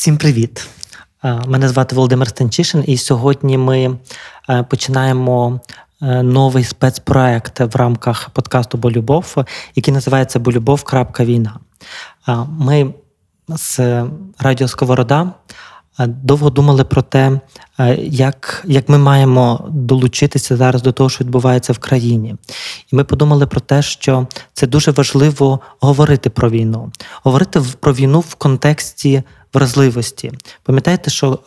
Всім привіт! Мене звати Володимир Станчишин, і сьогодні ми е, починаємо е, новий спецпроект в рамках подкасту Болюбов, який називається Болюбов.війна. Ми з Радіо Сковорода Е, довго думали про те, як як ми маємо долучитися зараз до того, що відбувається в країні. І ми подумали про те, що це дуже важливо говорити про війну, говорити про війну в контексті вразливості. Пам'ятаєте, що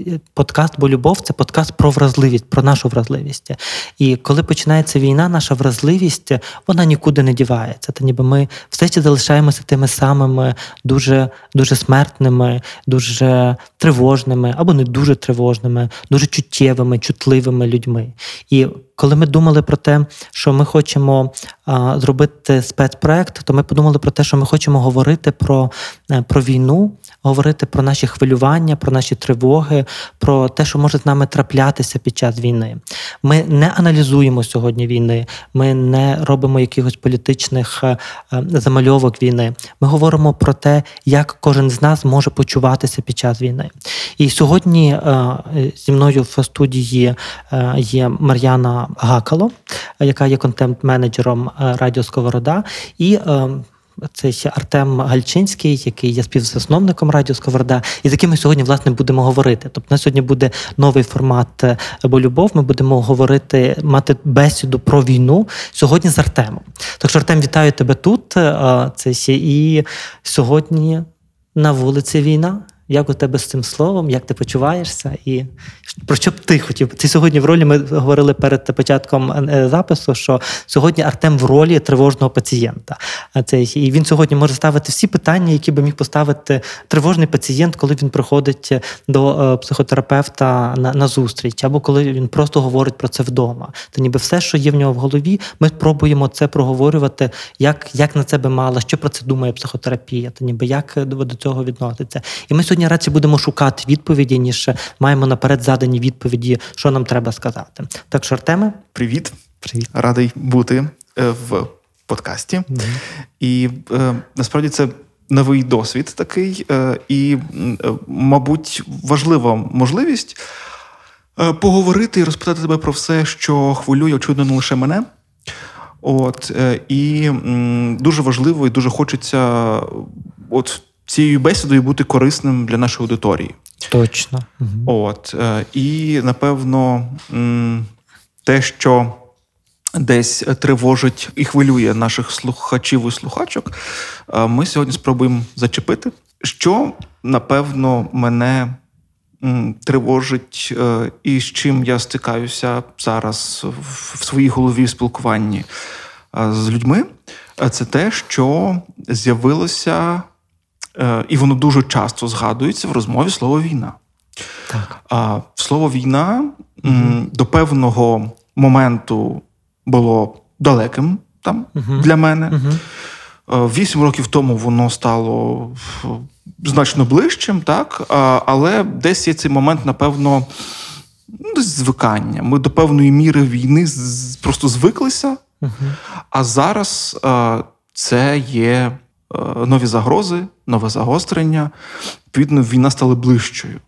е, подкаст Бо любов це подкаст про вразливість, про нашу вразливість. І коли починається війна, наша вразливість вона нікуди не дівається. Та ніби ми все ще залишаємося тими самими дуже дуже смертними, дуже тривожними або не дуже тривожними, дуже чуттєвими, чутливими людьми. І коли ми думали про те, що ми хочемо зробити спецпроект, то ми подумали про те, що ми хочемо говорити про, е, про війну говорити про наші хвилювання, про наші тривоги, про те, що може з нами траплятися під час війни. Ми не аналізуємо сьогодні війни, ми не робимо якихось політичних е, е, замальовок війни. Ми говоримо про те, як кожен з нас може почуватися під час війни. І сьогодні зі мною в студії є Мар'яна Гакало, яка є контент-менеджером Радіо Сковорода. і це ще Артем Гальчинський, який є співзасновником Радіо Сковорода, і з яким ми сьогодні власне будемо говорити. Тобто на сьогодні буде новий формат е, бо любов. Ми будемо говорити, мати бесіду про війну сьогодні з Артемом. Так що Артем, вітаю тебе тут. Е, це ще і сьогодні на вулиці війна. Як у тебе з цим словом, як ти почуваєшся, і про що б ти хотів? Ти сьогодні в ролі ми говорили перед початком е, запису, що сьогодні Артем в ролі тривожного пацієнта. І він сьогодні може ставити всі питання, які би міг поставити тривожний пацієнт, коли він приходить до е, психотерапевта на на зустріч, або коли він просто говорить про це вдома. То ніби все, що є в нього в голові, ми спробуємо це проговорювати, як як на це би мала, що про це думає психотерапія, то ніби як до цього відноситься. І ми сьогодні радше будемо шукати відповіді, ніж маємо наперед задані відповіді, що нам треба сказати. Так що, Артеме, привіт, привіт, радий бути е, в подкасті. Mm-hmm. І е, насправді це. Новий досвід такий, е, і, мабуть, важлива можливість поговорити і розпитати тебе про все, що хвилює, очевидно, не лише мене. От, І дуже важливо і дуже хочеться от цією бесідою бути корисним для нашої аудиторії. Точно. Угу. От е, і напевно те, що десь тривожить і хвилює наших слухачів і слухачок, е, ми сьогодні спробуємо зачепити, що напевно мене. Тривожить, е, і з чим я стикаюся зараз в своїй голові в спілкуванні з людьми, це те, що з'явилося і воно дуже часто згадується в розмові слово війна. Так. Слово війна угу. до певного моменту було далеким там угу. для мене. Угу. Вісім років тому воно стало значно ближчим, так? але десь є цей момент, напевно, ну, десь звикання. Ми до певної міри війни просто звиклися, а зараз це є Е, нові загрози, нове загострення. Відповідно, війна стала ближчою.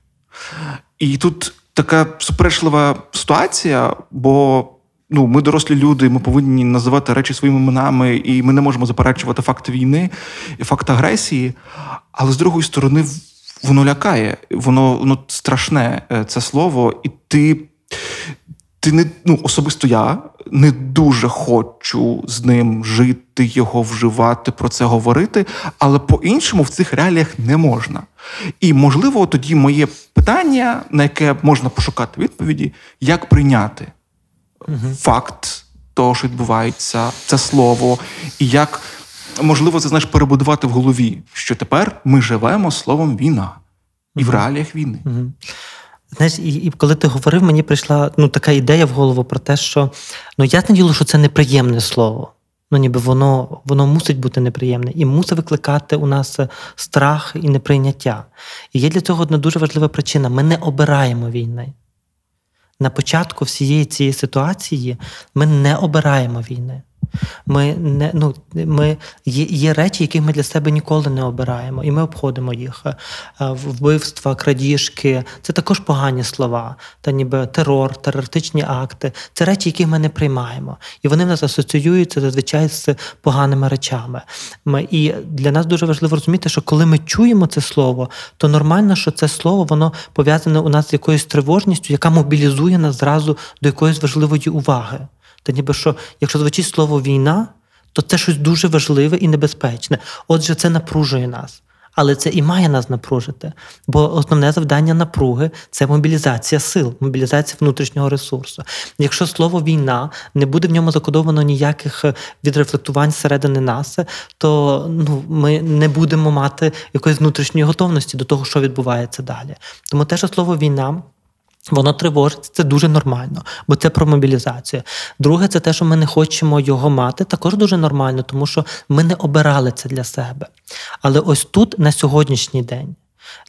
І тут така суперечлива ситуація, бо ну, ми дорослі люди, ми повинні називати речі своїми іменами, і ми не можемо заперечувати факти війни і факт агресії. Але з другої сторони, воно лякає, воно воно страшне е, це слово, і ти ти не ну особисто я не дуже хочу з ним жити, його вживати, про це говорити, але по-іншому в цих реаліях не можна. І можливо, тоді моє питання, на яке можна пошукати відповіді, як прийняти угу. факт того, що відбувається, це слово, і як можливо це знаєш перебудувати в голові, що тепер ми живемо словом війна і угу. в реаліях війни. Угу. Знаєш, і і коли ти говорив, мені прийшла ну, така ідея в голову про те, що ну ясне діло, що це неприємне слово. Ну, ніби воно воно мусить бути неприємне і мусить викликати у нас страх і неприйняття. І є для цього одна дуже важлива причина: ми не обираємо війни. На початку всієї цієї ситуації ми не обираємо війни. Ми не ну ми є, є речі, які ми для себе ніколи не обираємо, і ми обходимо їх. Е, Вбивства, крадіжки це також погані слова, та ніби терор, терористичні акти. Це речі, які ми не приймаємо, і вони в нас асоціюються зазвичай з поганими речами. Ми, І для нас дуже важливо розуміти, що коли ми чуємо це слово, то нормально, що це слово воно пов'язане у нас з якоюсь тривожністю, яка мобілізує нас зразу до якоїсь важливої уваги. Та ніби що, якщо звучить слово війна, то це щось дуже важливе і небезпечне. Отже, це напружує нас. Але це і має нас напружити. Бо основне завдання напруги це мобілізація сил, мобілізація внутрішнього ресурсу. Якщо слово війна не буде в ньому закодовано ніяких е, відрефлектувань зсередини нас, то ну, ми не будемо мати якоїсь внутрішньої готовності до того, що відбувається далі. Тому те, що слово війна. Воно тривожить, це дуже нормально, бо це про мобілізацію. Друге, це те, що ми не хочемо його мати, також дуже нормально, тому що ми не обирали це для себе. Але ось тут, на сьогоднішній день,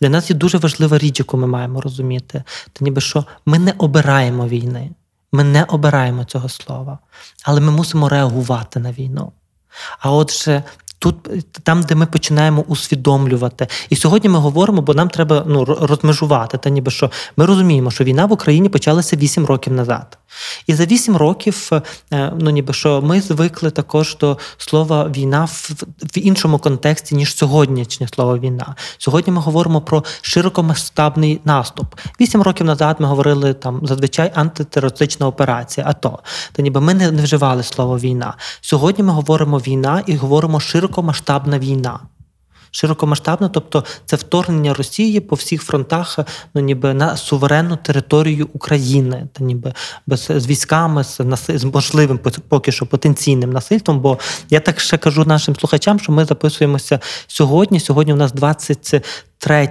для нас є дуже важлива річ, яку ми маємо розуміти. Це ніби що ми не обираємо війни, ми не обираємо цього слова, але ми мусимо реагувати на війну. А отже, Тут там, де ми починаємо усвідомлювати, і сьогодні ми говоримо, бо нам треба ну розмежувати. Та ніби що ми розуміємо, що війна в Україні почалася 8 років назад. І за 8 років, е, ну ніби що ми звикли також до слова війна в, в іншому контексті, ніж сьогоднішнє слово війна. Сьогодні ми говоримо про широкомасштабний наступ. Вісім років назад ми говорили там зазвичай антитерористична операція. АТО. Та ніби ми не, вживали слово війна. Сьогодні ми говоримо війна і говоримо широкомасштабна війна Широкомасштабна, тобто це вторгнення Росії по всіх фронтах, ну ніби на суверенну територію України, та ніби без з військами, з з можливим поки що потенційним насильством. Бо я так ще кажу нашим слухачам, що ми записуємося сьогодні. Сьогодні у нас 20 3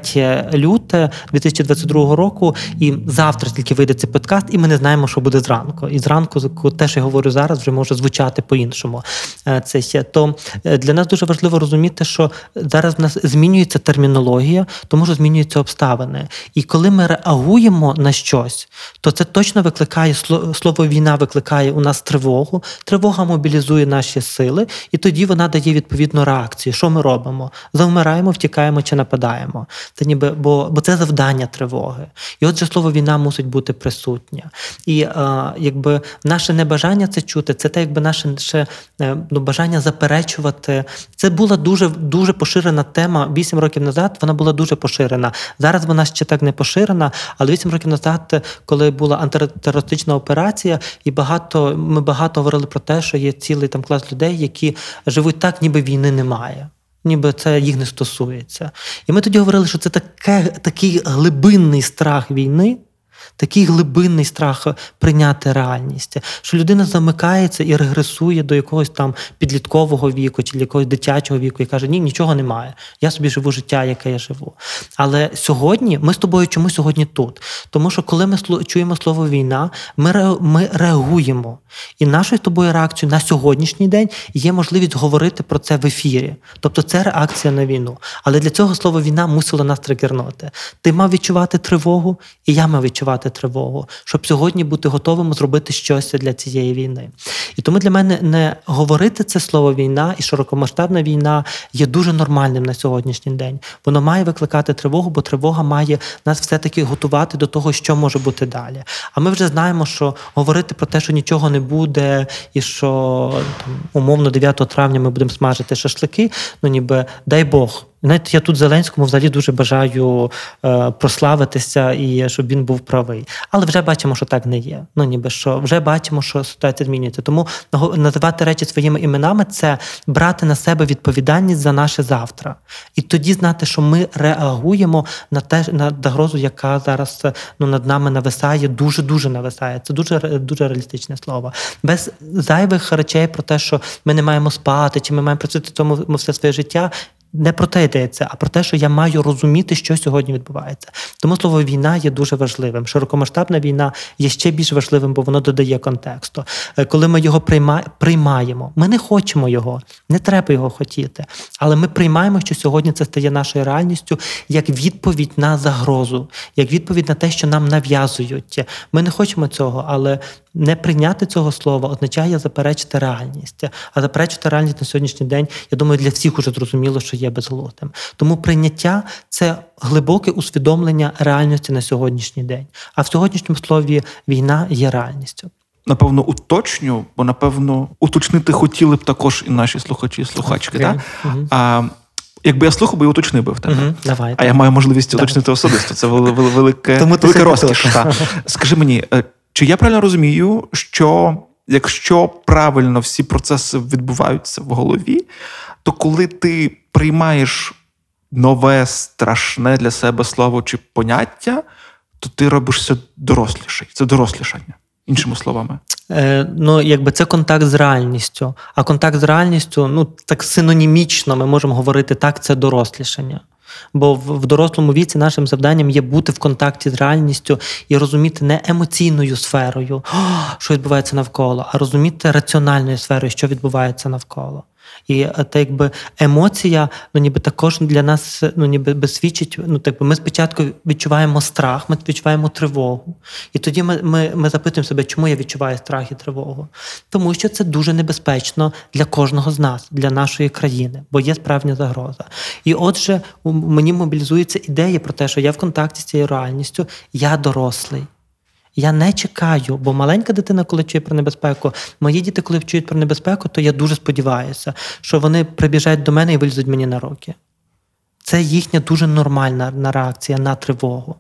люте 2022 року, і завтра тільки вийде цей подкаст, і ми не знаємо, що буде зранку. І зранку те, що я говорю зараз, вже може звучати по-іншому. Е, це ще то е, для нас дуже важливо розуміти, що зараз в нас змінюється термінологія, тому що змінюються обставини. І коли ми реагуємо на щось, то це точно викликає слово війна, викликає у нас тривогу. Тривога мобілізує наші сили, і тоді вона дає відповідну реакцію. Що ми робимо? Завмираємо, втікаємо чи нападаємо. Це ніби, бо бо це завдання тривоги. І отже, слово війна мусить бути присутнє. І е, якби наше небажання це чути, це те, якби наше ще, е, ну, бажання заперечувати. Це була дуже дуже поширена тема вісім років назад. Вона була дуже поширена. Зараз вона ще так не поширена, але вісім років назад, коли була антитерористична операція, і багато ми багато говорили про те, що є цілий там клас людей, які живуть так, ніби війни немає ніби це їх не стосується. І ми тоді говорили, що це таке, такий глибинний страх війни, такий глибинний страх прийняти реальність, що людина замикається і регресує до якогось там підліткового віку чи якогось дитячого віку і каже: Ні, нічого немає. Я собі живу життя, яке я живу. Але сьогодні ми з тобою чому сьогодні тут? Тому що коли ми чуємо слово війна, ми ми реагуємо. І нашою тобою реакцією на сьогоднішній день є можливість говорити про це в ефірі. Тобто це реакція на війну. Але для цього слово війна мусило нас тригернути. Ти мав відчувати тривогу, і я мав відчувати відчувати тривогу, щоб сьогодні бути готовим зробити щось для цієї війни. І тому для мене не говорити це слово війна і широкомасштабна війна є дуже нормальним на сьогоднішній день. Воно має викликати тривогу, бо тривога має нас все-таки готувати до того, що може бути далі. А ми вже знаємо, що говорити про те, що нічого не буде, і що там умовно 9 травня ми будемо смажити шашлики, ну ніби дай Бог. Знаєте, я тут Зеленському взагалі дуже бажаю е, прославитися і щоб він був правий. Але вже бачимо, що так не є. Ну ніби що вже бачимо, що ситуація змінюється. Тому називати речі своїми іменами це брати на себе відповідальність за наше завтра. І тоді знати, що ми реагуємо на те на загрозу, яка зараз ну над нами нависає, дуже дуже нависає. Це дуже дуже реалістичне слово. Без зайвих речей про те, що ми не маємо спати, чи ми маємо працювати цьому все своє життя не про те йдеться, а про те, що я маю розуміти, що сьогодні відбувається. Тому слово війна є дуже важливим. Широкомасштабна війна є ще більш важливим, бо воно додає контексту. Е, коли ми його приймаємо, ми не хочемо його, не треба його хотіти. Але ми приймаємо, що сьогодні це стає нашою реальністю як відповідь на загрозу, як відповідь на те, що нам нав'язують. Ми не хочемо цього, але Не прийняти цього слова означає заперечити реальність. А заперечити реальність на сьогоднішній день, я думаю, для всіх уже зрозуміло, що є безглуздим. Тому прийняття це глибоке усвідомлення реальності на сьогоднішній день. А в сьогоднішньому слові війна є реальністю. Напевно, уточню, бо напевно уточнити хотіли б також і наші слухачі і слухачки. Окей. Так? Мгм. А, якби я слухав, би і уточнив би в тебе. Угу, давай. А я маю можливість уточнити особисто. Це вели- вели- велике, сьогодні розкіш. Скажи мені, е, чи я правильно розумію, що якщо правильно всі процеси відбуваються в голові, то коли ти приймаєш нове, страшне для себе слово чи поняття, то ти робишся доросліший. Це дорослішання, іншими словами. Е, ну, якби це контакт з реальністю. А контакт з реальністю, ну так синонімічно ми можемо говорити так, це дорослішання. Бо в, дорослому віці нашим завданням є бути в контакті з реальністю і розуміти не емоційною сферою, що відбувається навколо, а розуміти раціональною сферою, що відбувається навколо. І е, та якби емоція, ну ніби також для нас ну ніби би свідчить. Ну так би ми спочатку відчуваємо страх, ми відчуваємо тривогу. І тоді ми, ми, ми запитуємо себе, чому я відчуваю страх і тривогу? Тому що це дуже небезпечно для кожного з нас, для нашої країни, бо є справжня загроза. І отже, у мені мобілізується ідея про те, що я в контакті з цією реальністю, я дорослий. Я не чекаю, бо маленька дитина, коли чує про небезпеку, мої діти, коли чують про небезпеку, то я дуже сподіваюся, що вони прибіжать до мене і вилізуть мені на руки. Це їхня дуже нормальна на реакція на тривогу.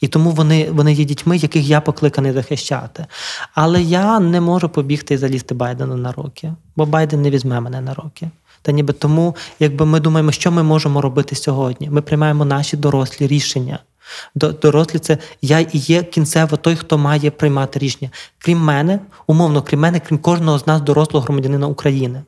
І тому вони, вони є дітьми, яких я покликаний захищати. Але я не можу побігти і залізти Байдену на руки, бо Байден не візьме мене на руки. Та ніби тому, якби ми думаємо, що ми можемо робити сьогодні. Ми приймаємо наші дорослі рішення. До- Дорослі це я і є кінцево той, хто має приймати рішення. Крім мене, умовно, крім мене, крім кожного з нас, дорослого громадянина України.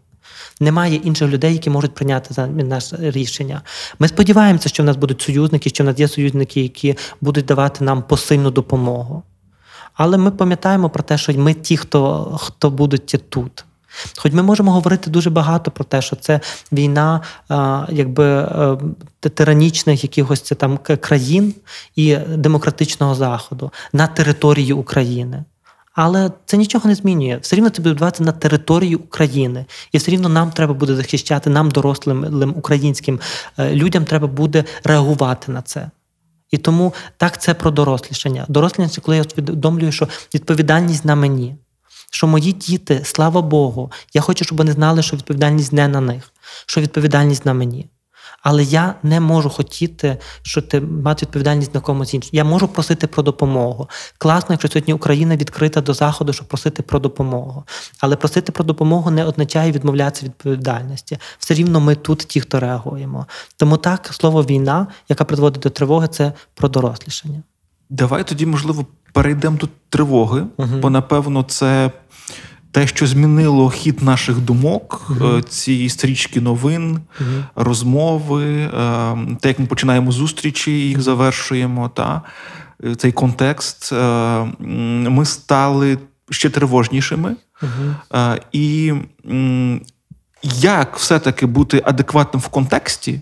Немає інших людей, які можуть прийняти за нас рішення. Ми сподіваємося, що в нас будуть союзники, що в нас є союзники, які будуть давати нам посильну допомогу. Але ми пам'ятаємо про те, що ми ті, хто, хто будуть тут. Хоч ми можемо говорити дуже багато про те, що це війна а, якби е, тиранічних якихось це там країн і демократичного заходу на території України. Але це нічого не змінює. Все рівно це буде відбуватися на території України. І все рівно нам треба буде захищати, нам, дорослим українським е, людям, треба буде реагувати на це. І тому так це про дорослішання. Дорослішання коли я усвідомлюю, що відповідальність на мені. Що мої діти, слава Богу, я хочу, щоб вони знали, що відповідальність не на них, що відповідальність на мені. Але я не можу хотіти, що ти мати відповідальність на комусь іншому. Я можу просити про допомогу. Класно, якщо сьогодні Україна відкрита до заходу, щоб просити про допомогу. Але просити про допомогу не означає відмовлятися від відповідальності. Все рівно ми тут ті, хто реагуємо. Тому так, слово війна, яка призводить до тривоги, це про дорослішання. Давай тоді, можливо, перейдемо до тривоги, Мгм. бо напевно це те, що змінило хід наших думок, е, ці стрічки новин, Мгм. розмови, е, те, як ми починаємо зустрічі, їх завершуємо, та е, цей контекст. Ми стали ще тривожнішими. І як все-таки бути адекватним в контексті,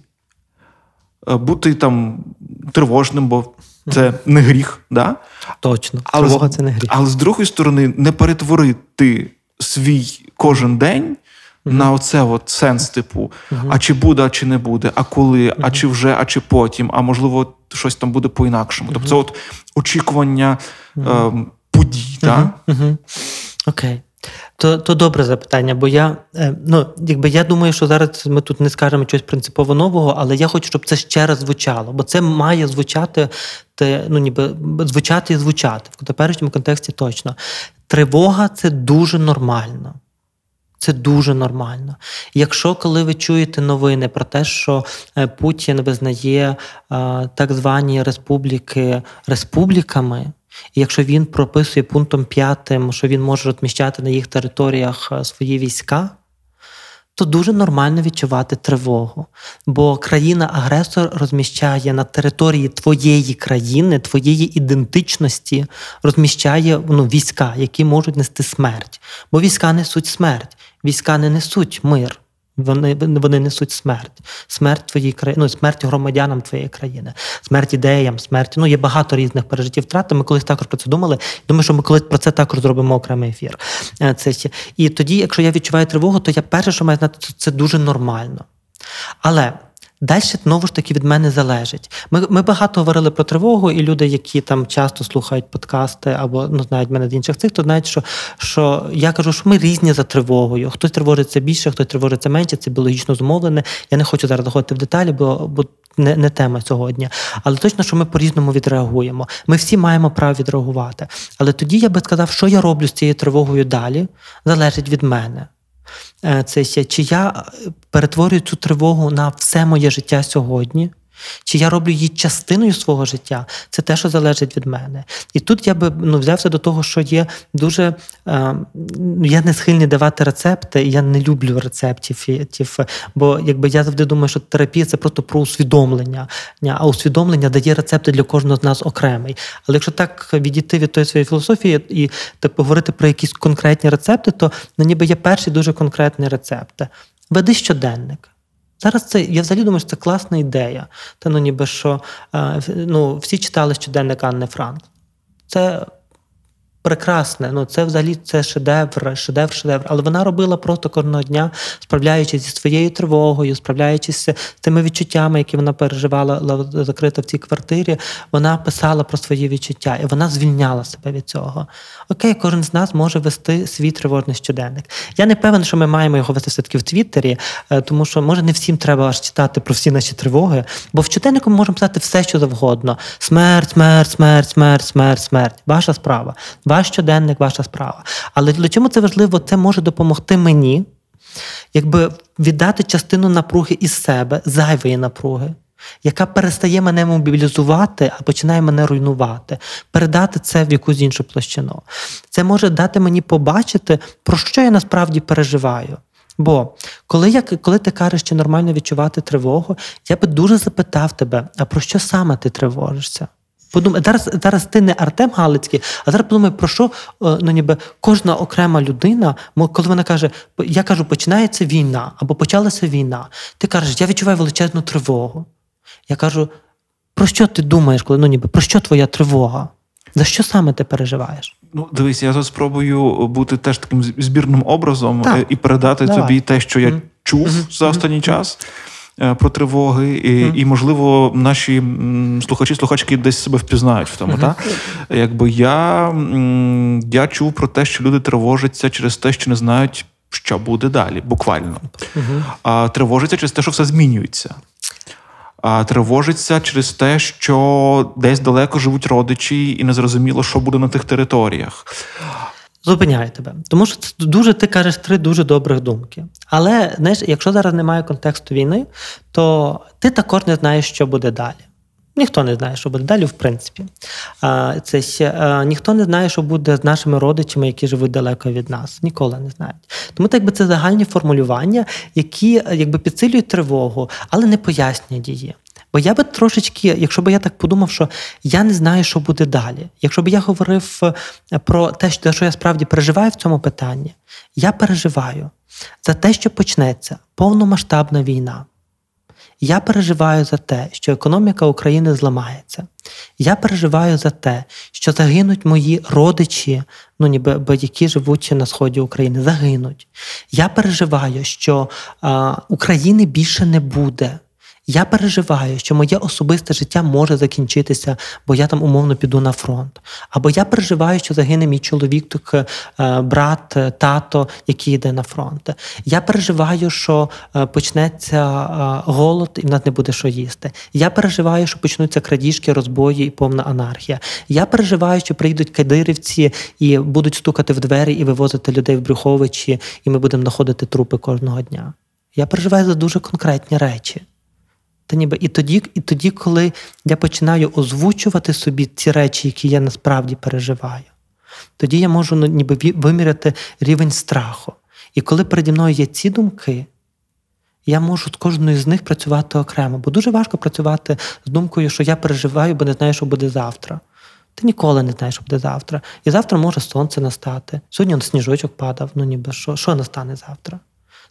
бути там тривожним, бо це не гріх, да? Точно. Але Тривога це не гріх. але з другої сторони, не перетворити свій кожен день на оце от сенс, типу, а чи буде, а чи не буде, а коли, а чи вже, а чи потім, а можливо, щось там буде по-інакшому. Тобто, це от очікування е, подій. так? Угу. То, то добре запитання, бо я е, ну, якби я думаю, що зараз ми тут не скажемо щось принципово нового, але я хочу, щоб це ще раз звучало, бо це має звучати, те, ну, ніби звучати і звучати в теперішньому контексті точно. Тривога це дуже нормально. Це дуже нормально. Якщо коли ви чуєте новини про те, що е, Путін визнає е, так звані республіки республіками, якщо він прописує пунктом п'ятим, що він може розміщати на їх територіях е, свої війська, то дуже нормально відчувати тривогу. Бо країна-агресор розміщає на території твоєї країни, твоєї ідентичності, розміщає ну, війська, які можуть нести смерть. Бо війська несуть смерть, війська не несуть мир. Вони, вони несуть смерть, смерть твоїй країни, ну, смерть громадянам твоєї країни, смерть ідеям, смерть. Ну, є багато різних пережиттів втрат. Ми колись також про це думали. Думаю, що ми колись про це також зробимо окремий ефір. Е, Це. І тоді, якщо я відчуваю тривогу, то я перше, що маю знати, це дуже нормально. Але Далі знову ж таки від мене залежить. Ми ми багато говорили про тривогу, і люди, які там часто слухають подкасти або ну знають мене з інших цих, то знають, що що я кажу, що ми різні за тривогою. Хтось тривожиться більше, хтось тривожиться менше. Це біологічно зумовлене. Я не хочу зараз заходити в деталі, бо бо не, не тема сьогодні. Але точно, що ми по-різному відреагуємо. Ми всі маємо право відреагувати. Але тоді я би сказав, що я роблю з цією тривогою далі, залежить від мене. Це ще, чи я перетворюю цю тривогу на все моє життя сьогодні, чи я роблю її частиною свого життя, це те, що залежить від мене. І тут я би ну, взявся до того, що є дуже. Е, я не схильний давати рецепти, і я не люблю рецептів, бо якби я завжди думаю, що терапія це просто про усвідомлення. А усвідомлення дає рецепти для кожного з нас окремий. Але якщо так відійти від тої своєї філософії і так поговорити про якісь конкретні рецепти, то ну, ніби є перший дуже конкретний рецепт. Веди щоденник. Зараз це я взагалі думаю, що це класна ідея. Та ну ніби що ну, всі читали щоденник Анни Франк. Це прекрасне. Ну це взагалі це шедевр, шедевр, шедевр. Але вона робила просто кожного дня, справляючись зі своєю тривогою, справляючись з тими відчуттями, які вона переживала закрита в цій квартирі. Вона писала про свої відчуття, і вона звільняла себе від цього. Окей, кожен з нас може вести свій тривожний щоденник. Я не певен, що ми маємо його вести все-таки в Твіттері, е, тому що може не всім треба аж читати про всі наші тривоги, бо в щоденнику ми можемо писати все, що завгодно: смерть, смерть, смерть, смерть, смерть, смерть. Ваша справа. Ваш щоденник, ваша справа. Але для чому це важливо? Це може допомогти мені, якби віддати частину напруги із себе, зайвої напруги, яка перестає мене мобілізувати, а починає мене руйнувати, передати це в якусь іншу площину. Це може дати мені побачити, про що я насправді переживаю. Бо коли я, коли ти кажеш, що нормально відчувати тривогу, я би дуже запитав тебе, а про що саме ти тривожишся? Подумай, зараз зараз ти не Артем Галицький, а зараз подумай, про що е, ну, ніби кожна окрема людина, коли вона каже, я кажу, починається війна або почалася війна. Ти кажеш, я відчуваю величезну тривогу. Я кажу, про що ти думаєш, коли ну ніби про що твоя тривога? За що саме ти переживаєш? Ну, дивись, я зараз спробую бути теж таким збірним образом так. Е, і передати Давай. тобі те, що я mm. чув mm. за останній mm. час. Е, про тривоги, і, mm. і можливо, наші слухачі, слухачки десь себе впізнають в тому. Mm-hmm. Так? Якби я, я чув про те, що люди тривожаться через те, що не знають, що буде далі, буквально. Mm-hmm. А тривожаться через те, що все змінюється. А тривожиться через те, що десь далеко живуть родичі, і незрозуміло, що буде на тих територіях. Зупиняю тебе, тому що це дуже ти кажеш три дуже добрих думки. Але знаєш, якщо зараз немає контексту війни, то ти також не знаєш, що буде далі. Ніхто не знає, що буде далі, в принципі. Це ще, Ніхто не знає, що буде з нашими родичами, які живуть далеко від нас. Ніколи не знають. Тому так би це загальні формулювання, які якби підсилюють тривогу, але не пояснюють її. Бо я би трошечки, якщо б я так подумав, що я не знаю, що буде далі. Якщо б я говорив е, про те, що я справді переживаю в цьому питанні, я переживаю за те, що почнеться повномасштабна війна. Я переживаю за те, що економіка України зламається. Я переживаю за те, що загинуть мої родичі, ну ніби які живуть на сході України, загинуть. Я переживаю, що а, України більше не буде. Я переживаю, що моє особисте життя може закінчитися, бо я там умовно піду на фронт. Або я переживаю, що загине мій чоловік, так, е, брат, е, тато, який йде на фронт. Я переживаю, що е, почнеться голод і в нас не буде що їсти. Я переживаю, що почнуться крадіжки, розбої і повна анархія. Я переживаю, що прийдуть кадирівці і будуть стукати в двері і вивозити людей в Брюховичі, і ми будемо знаходити трупи кожного дня. Я переживаю за дуже конкретні речі. Та ніби і тоді, і тоді, коли я починаю озвучувати собі ці речі, які я насправді переживаю, тоді я можу ну, ніби виміряти рівень страху. І коли переді мною є ці думки, я можу з кожною з них працювати окремо, бо дуже важко працювати з думкою, що я переживаю, бо не знаю, що буде завтра. Ти ніколи не знаєш, що буде завтра. І завтра може сонце настати. Сьогодні он сніжочок падав, ну ніби що що настане завтра.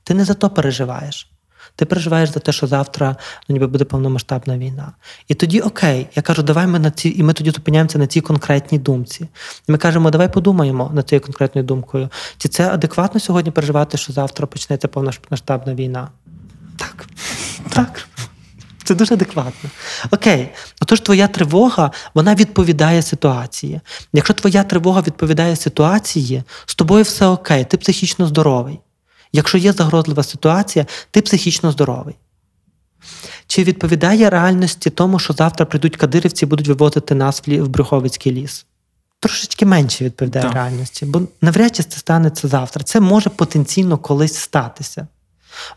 Ти не за то переживаєш. Ти переживаєш за те, що завтра ну, ніби буде повномасштабна війна. І тоді окей, я кажу, давай ми на ці, і ми тоді зупиняємося на цій конкретній думці. І ми кажемо, давай подумаємо над цією конкретною думкою. Чи це адекватно сьогодні переживати, що завтра почнеться повномасштабна війна? Так. Так. Це дуже адекватно. Окей, отож, твоя тривога вона відповідає ситуації. Якщо твоя тривога відповідає ситуації, з тобою все окей, ти психічно здоровий. Якщо є загрозлива ситуація, ти психічно здоровий. Чи відповідає реальності тому, що завтра прийдуть кадирівці і будуть вивозити нас в Брюховицький ліс? Трошечки менше відповідає так. реальності, бо навряд чи це станеться завтра. Це може потенційно колись статися.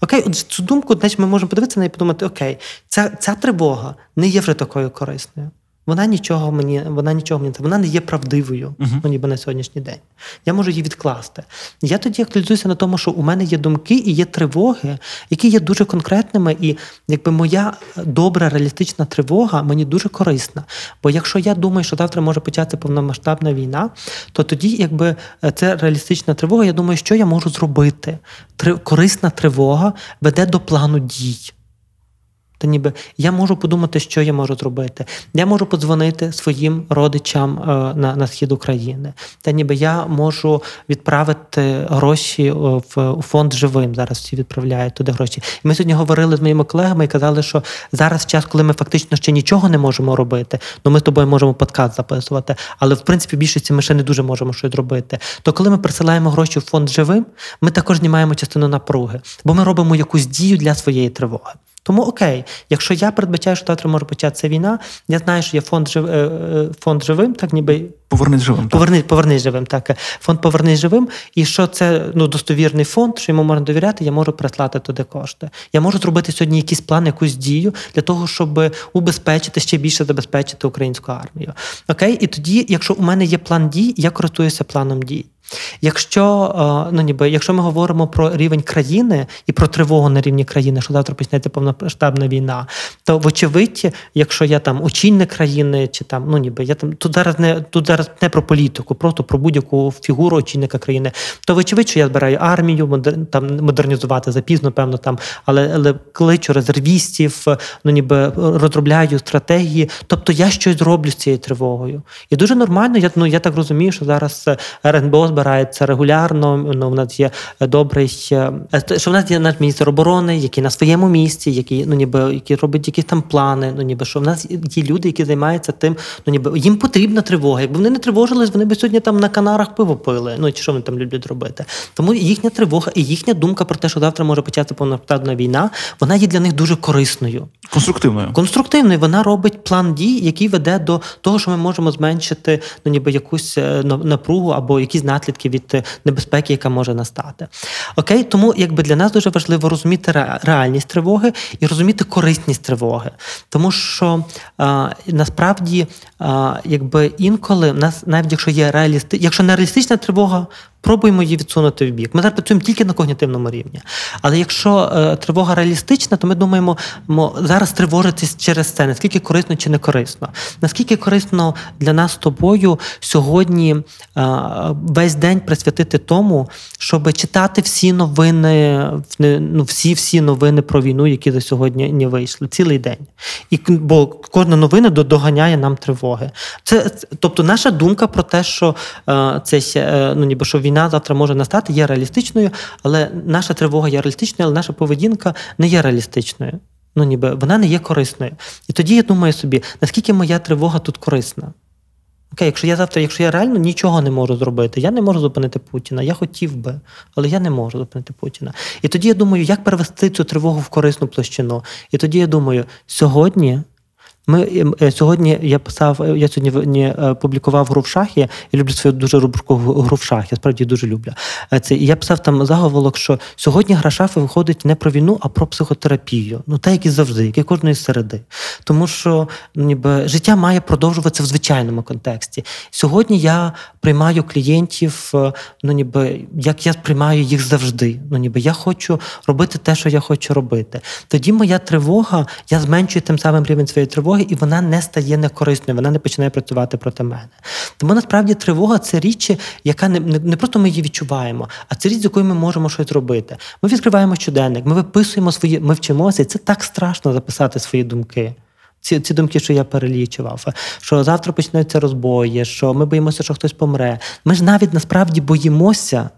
Окей, от цю думку, значить, ми можемо подивитися на неї і подумати: окей, ця, ця тривога не є вже такою корисною. Вона нічого мені, вона нічого мені вона не є правдивою, uh-huh. ну, ніби на сьогоднішній день. Я можу її відкласти. Я тоді актуалізуюся на тому, що у мене є думки і є тривоги, які є дуже конкретними, і якби моя добра, реалістична тривога мені дуже корисна. Бо якщо я думаю, що завтра може початися повномасштабна війна, то тоді, якби це реалістична тривога, я думаю, що я можу зробити. Три, корисна тривога веде до плану дій. Та ніби я можу подумати, що я можу зробити. Я можу подзвонити своїм родичам е, на на схід України. Та ніби я можу відправити гроші в у фонд живим. Зараз всі відправляють туди гроші. І ми сьогодні говорили з моїми колегами і казали, що зараз час, коли ми фактично ще нічого не можемо робити, ну ми з тобою можемо подкаст записувати, але в принципі більшості ми ще не дуже можемо щось робити. То коли ми присилаємо гроші в фонд живим, ми також знімаємо частину напруги, бо ми робимо якусь дію для своєї тривоги. Тому окей, якщо я передбачаю, що завтра може початися війна, я знаю, що є фонд жив, фонд живим, так ніби повернись живим. Повернись, повернись живим, так фонд повернись живим. І що це ну достовірний фонд, що йому можна довіряти, я можу прислати туди кошти. Я можу зробити сьогодні якийсь план, якусь дію для того, щоб убезпечити ще більше забезпечити українську армію. Окей, і тоді, якщо у мене є план дій, я користуюся планом дій. Якщо ну ніби, якщо ми говоримо про рівень країни і про тривогу на рівні країни, що завтра почнеться повномасштабна війна, то вочевидь, якщо я там очільник країни, чи там ну ніби я там тут зараз не тут зараз не про політику, просто про будь-яку фігуру очільника країни, то вочевидь, що я збираю армію, модер, там модернізувати запізно, певно, там, але, але кличу резервістів, ну ніби розробляю стратегії. Тобто я щось роблю з цією тривогою. І дуже нормально, я ну я так розумію, що зараз РНБО збирається регулярно. Ну, в нас є добрий, що в нас є наш міністр оборони, який на своєму місці, який ну ніби які робить якісь там плани. Ну ніби що в нас є люди, які займаються тим, ну ніби їм потрібна тривога. Якби вони не тривожились, вони б сьогодні там на канарах пиво пили. Ну чи що вони там люблять робити? Тому їхня тривога і їхня думка про те, що завтра може почати повномасштабна війна, вона є для них дуже корисною. Конструктивною. Конструктивною. Вона робить план дій, який веде до того, що ми можемо зменшити ну ніби якусь напругу або якісь наслідки від небезпеки, яка може настати. Окей, тому якби для нас дуже важливо розуміти реальність тривоги і розуміти корисність тривоги. Тому що а, насправді, а, якби інколи нас, навіть якщо є реалісти, якщо не реалістична тривога, пробуємо її відсунути в бік. Ми зараз працюємо тільки на когнітивному рівні. Але якщо е, тривога реалістична, то ми думаємо, мо, зараз тривожитись через це, наскільки корисно чи не корисно. Наскільки корисно для нас з тобою сьогодні е, весь день присвятити тому, щоб читати всі новини, ну, всі всі новини про війну, які за сьогодні вийшли, цілий день. І, Бо кожна новина доганяє нам тривоги. Це, Тобто, наша думка про те, що е, це е, ну, ніби що війна завтра може настати, є реалістичною, але наша тривога є реалістичною, але наша поведінка не є реалістичною. Ну, ніби вона не є корисною. І тоді я думаю собі, наскільки моя тривога тут корисна? Окей, якщо я завтра, якщо я реально нічого не можу зробити, я не можу зупинити Путіна, я хотів би, але я не можу зупинити Путіна. І тоді я думаю, як перевести цю тривогу в корисну площину. І тоді я думаю, сьогодні ми е, сьогодні я писав, я сьогодні е, публікував гру в шахи. Я люблю свою дуже рубрику гру в шах. Я справді дуже люблю. Е, це і я писав там заголовок, що сьогодні гра шафи виходить не про війну, а про психотерапію. Ну так як і завжди, як і кожної середи. Тому що ніби життя має продовжуватися в звичайному контексті. Сьогодні я приймаю клієнтів, ну ніби як я сприймаю їх завжди. Ну ніби я хочу робити те, що я хочу робити. Тоді моя тривога, я зменшую тим самим рівень своєї тривоги тривоги, і вона не стає некорисною, вона не починає працювати проти мене. Тому насправді тривога це річ, яка не, не, не просто ми її відчуваємо, а це річ, з якою ми можемо щось робити. Ми відкриваємо щоденник, ми виписуємо свої, ми вчимося, і це так страшно записати свої думки. Ці, ці думки, що я перелічував, що завтра почнуться розбої, що ми боїмося, що хтось помре. Ми ж навіть насправді боїмося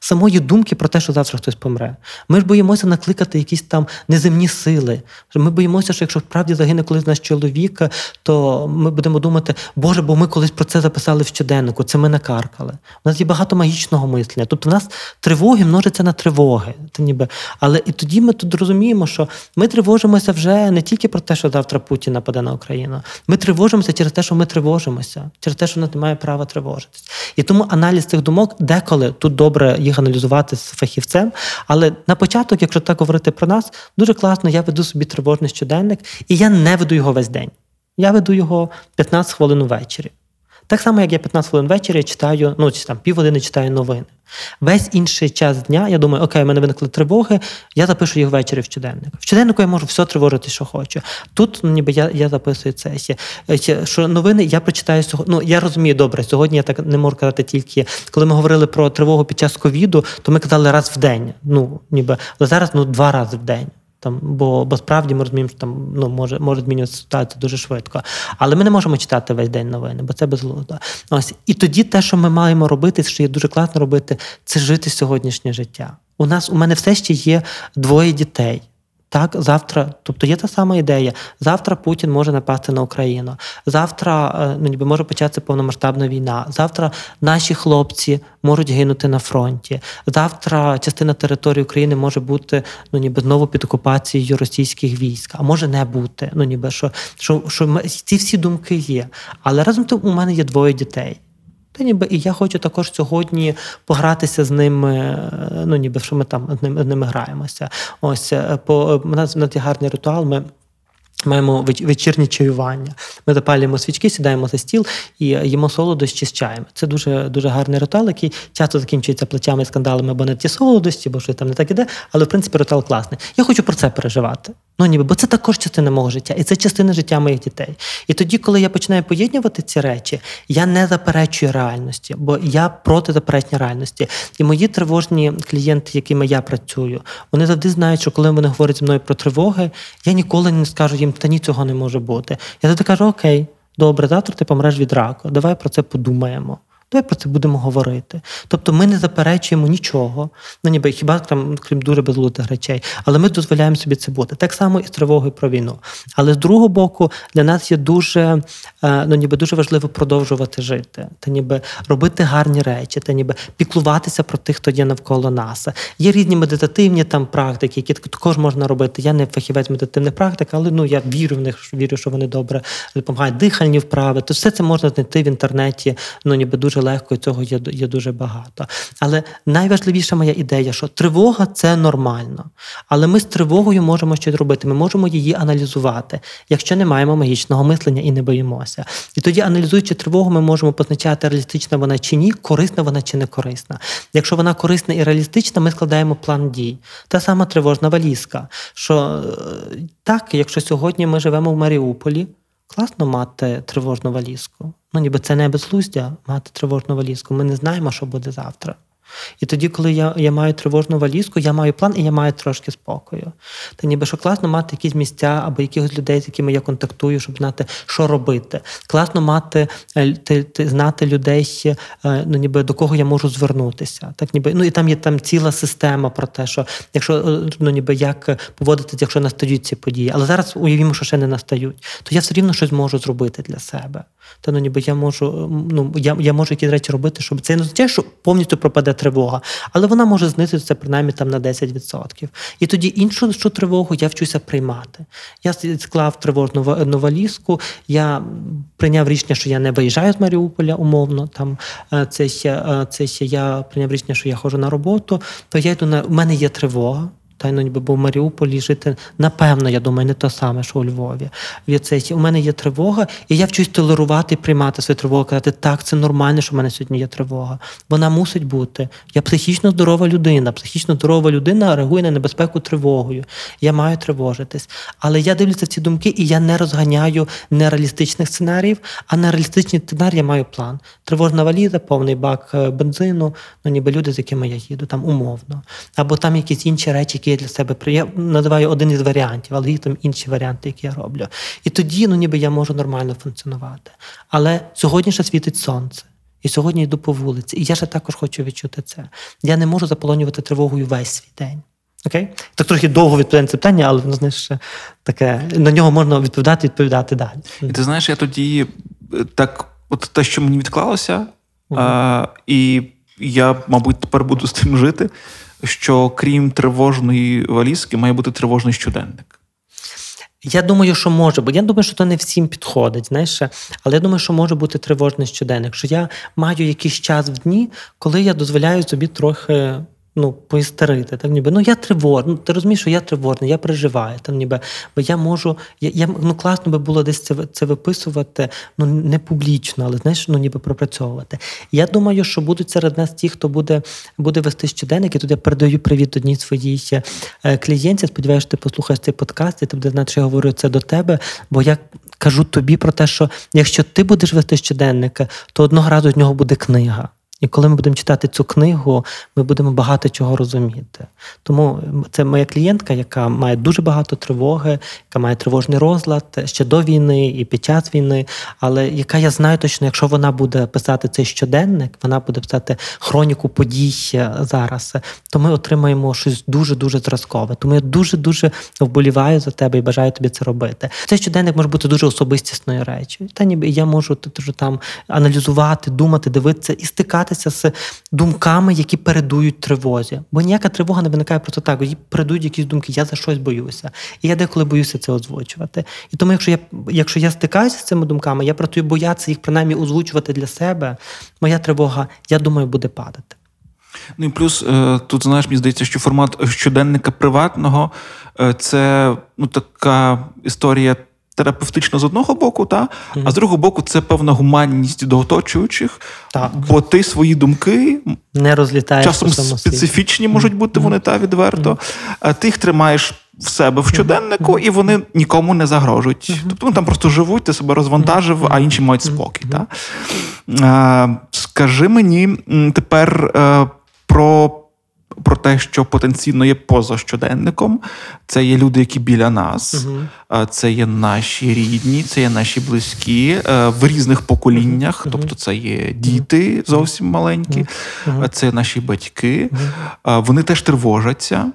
самої думки про те, що завтра хтось помре. Ми ж боїмося накликати якісь там неземні сили. Ми боїмося, що якщо справді загине колись наш чоловік, то ми будемо думати, Боже, бо ми колись про це записали в щоденнику, це ми накаркали. У нас є багато магічного мислення. Тобто в нас тривоги множаться на тривоги. Це ніби. Але і тоді ми тут розуміємо, що ми тривожимося вже не тільки про те, що завтра Путін нападе на Україну. Ми тривожимося через те, що ми тривожимося, через те, що нас немає права тривожитись. І тому аналіз цих думок деколи тут добре їх аналізувати з фахівцем. Але на початок, якщо так говорити про нас, дуже класно, я веду собі тривожний щоденник, і я не веду його весь день. Я веду його 15 хвилин увечері. Так само, як я 15 хвилин ввечері читаю, ну чи там півгодини читаю новини. Весь інший час дня я думаю, окей, в мене виникли тривоги, я запишу їх ввечері в щоденник. В щоденнику я можу все тривожити, що хочу. Тут ну, ніби я я записую це. Що новини я прочитаю сьогодні. Ну я розумію добре. Сьогодні я так не можу казати тільки коли ми говорили про тривогу під час ковіду, то ми казали раз в день. Ну ніби але зараз ну два рази в день. Там, бо бо справді ми розуміємо, що там ну може може змінюватися ситуація дуже швидко. Але ми не можемо читати весь день новини, бо це безглуздо. Ось і тоді те, що ми маємо робити, що є дуже класно робити, це жити сьогоднішнє життя. У нас у мене все ще є двоє дітей. Так, завтра, тобто є та сама ідея. Завтра Путін може напасти на Україну. Завтра е, ну, ніби може початися повномасштабна війна. Завтра наші хлопці можуть гинути на фронті. Завтра частина території України може бути ну, ніби знову під окупацією російських військ, а може не бути. Ну ніби що, що, що ці всі думки є. Але разом тим у мене є двоє дітей. Та ніби і я хочу також сьогодні погратися з ними. Ну ніби що ми там з ними, з ними граємося. Ось по у нас є гарний ритуал. Ми Маємо вечірнє чаювання. Ми запалюємо свічки, сідаємо за стіл і їмо солодощі з чаєм. Це дуже дуже гарний ритуал, який часто закінчується плечами скандалами, бо не ті солодощі, бо щось там не так іде. Але в принципі ритуал класний. Я хочу про це переживати. Ну ніби, бо це також частина мого життя, і це частина життя моїх дітей. І тоді, коли я починаю поєднувати ці речі, я не заперечую реальності, бо я проти заперечення реальності. І мої тривожні клієнти, якими я працюю, вони завжди знають, що коли вони говорять зі мною про тривоги, я ніколи не скажу їм, та ні, цього не може бути. Я завжди кажу: Окей, добре, завтра ти помреш від раку. Давай про це подумаємо. Давай про це будемо говорити. Тобто ми не заперечуємо нічого, ну ніби хіба там, крім дуже безлутих речей, але ми дозволяємо собі це бути. Так само і з тривогою про війну. Але з другого боку, для нас є дуже ну, ніби дуже важливо продовжувати жити, та ніби робити гарні речі, та ніби піклуватися про тих, хто є навколо нас. Є різні медитативні там практики, які також можна робити. Я не фахівець медитативних практик, але ну я вірю в них, вірю, що вони добре допомагають. Дихальні вправи. То все це можна знайти в інтернеті. Ну ніби дуже легко, і цього є є дуже багато. Але найважливіша моя ідея, що тривога це нормально. Але ми з тривогою можемо щось робити. Ми можемо її аналізувати, якщо не маємо магічного мислення і не боїмося. І тоді, аналізуючи тривогу, ми можемо позначати, реалістична вона чи ні, корисна вона чи не корисна. Якщо вона корисна і реалістична, ми складаємо план дій. Та сама тривожна валізка. Що е, так, якщо сьогодні ми живемо в Маріуполі. Класно мати тривожну валізку. Ну, ніби це не безглуздя мати тривожну валізку. Ми не знаємо, що буде завтра. І тоді, коли я я маю тривожну валізку, я маю план і я маю трошки спокою. Та ніби що класно мати якісь місця або якихось людей, з якими я контактую, щоб знати, що робити. Класно мати е, ти, ти, знати людей, е, ну ніби до кого я можу звернутися. Так, ніби ну і там є там ціла система про те, що якщо е, ну ніби як поводитися, якщо настають ці події. Але зараз уявімо, що ще не настають, то я все рівно щось можу зробити для себе. Та ну ніби я можу, ну я я можу якісь речі робити, щоб це не означає, що повністю пропаде тривога, але вона може знизитися принаймні там на 10%. І тоді іншу що тривогу я вчуся приймати. Я склав тривожну валізку, я прийняв рішення, що я не виїжджаю з Маріуполя умовно. Там е, це ще, е, це ще я прийняв рішення, що я ходжу на роботу, то я йду на у мене є тривога. Та й ну, ніби бо в Маріуполі жити, напевно, я думаю, не те саме, що у Львові. Від у мене є тривога, і я вчусь толерувати і приймати свою тривогу, казати, так, це нормально, що в мене сьогодні є тривога. Вона мусить бути. Я психічно здорова людина. Психічно здорова людина реагує на небезпеку тривогою. Я маю тривожитись. Але я дивлюся ці думки, і я не розганяю нереалістичних сценаріїв, а на реалістичні сценарії я маю план. Тривожна валіза, повний бак е, бензину, ну ніби люди, з якими я їду, там умовно. Або там якісь інші речі, які я для себе Я називаю один із варіантів, але є там інші варіанти, які я роблю. І тоді, ну ніби я можу нормально функціонувати. Але сьогодні ще світить сонце. І сьогодні йду по вулиці. І я ще також хочу відчути це. Я не можу заполонювати тривогою весь свій день. Окей? Так трохи довго відповідаю на це питання, але воно знаєш, таке на нього можна відповідати, і відповідати далі. І ти знаєш, я тоді е, так, от те, що мені відклалося, а, і я, мабуть, тепер буду з тим жити. Що крім тривожної валізки, має бути тривожний щоденник. Я думаю, що може, бо я думаю, що то не всім підходить, знаєш, але я думаю, що може бути тривожний щоденник, що я маю якийсь час в дні, коли я дозволяю собі трохи. Ну, поістерити, так ніби ну я тривожний. Ну, ти розумієш, що я тривожний, я переживаю. Там ніби, бо я можу, я, я ну класно би було десь це це виписувати, ну не публічно, але знаєш, ну ніби пропрацьовувати. Я думаю, що будуть серед нас ті, хто буде буде вести щоденник, і тут я передаю привіт одній своїй е, клієнтці. Сподіваюся, ти послухаєш цей подкаст, і ти буде знати, що я говорю це до тебе. Бо я кажу тобі про те, що якщо ти будеш вести щоденник, то одного разу з нього буде книга. І коли ми будемо читати цю книгу, ми будемо багато чого розуміти. Тому це моя клієнтка, яка має дуже багато тривоги, яка має тривожний розлад ще до війни і під час війни. Але яка я знаю точно, якщо вона буде писати цей щоденник, вона буде писати хроніку подій зараз, то ми отримаємо щось дуже дуже зразкове. Тому я дуже дуже вболіваю за тебе і бажаю тобі це робити. Цей щоденник може бути дуже особистісною речі. Та ніби я можу там аналізувати, думати, дивитися і стикати з думками, які передують тривозі. Бо ніяка тривога не виникає просто так. Їй передують якісь думки, я за щось боюся. І я деколи боюся це озвучувати. І тому, якщо я якщо я стикаюся з цими думками, я про боятися їх принаймні озвучувати для себе, моя тривога, я думаю, буде падати. Ну і плюс тут, знаєш, мені здається, що формат щоденника приватного це ну, така історія. Терапевтично з одного боку, та mm-hmm. а з другого боку, це певна гуманність до оточуючих, так. бо ти свої думки не розлітаєш часом специфічні можуть бути вони та відверто. А ти їх тримаєш в себе в щоденнику, і вони нікому не загрожують. Тобто вони там просто живуть, ти себе розвантажив, а інші мають спокій. Та? Скажи мені тепер а, про. Про те, що потенційно є поза щоденником, це є люди, які біля нас, uh-huh. це є наші рідні, це є наші близькі в різних поколіннях. Uh-huh. Тобто, це є діти зовсім маленькі, uh-huh. це наші батьки. Вони теж тривожаться.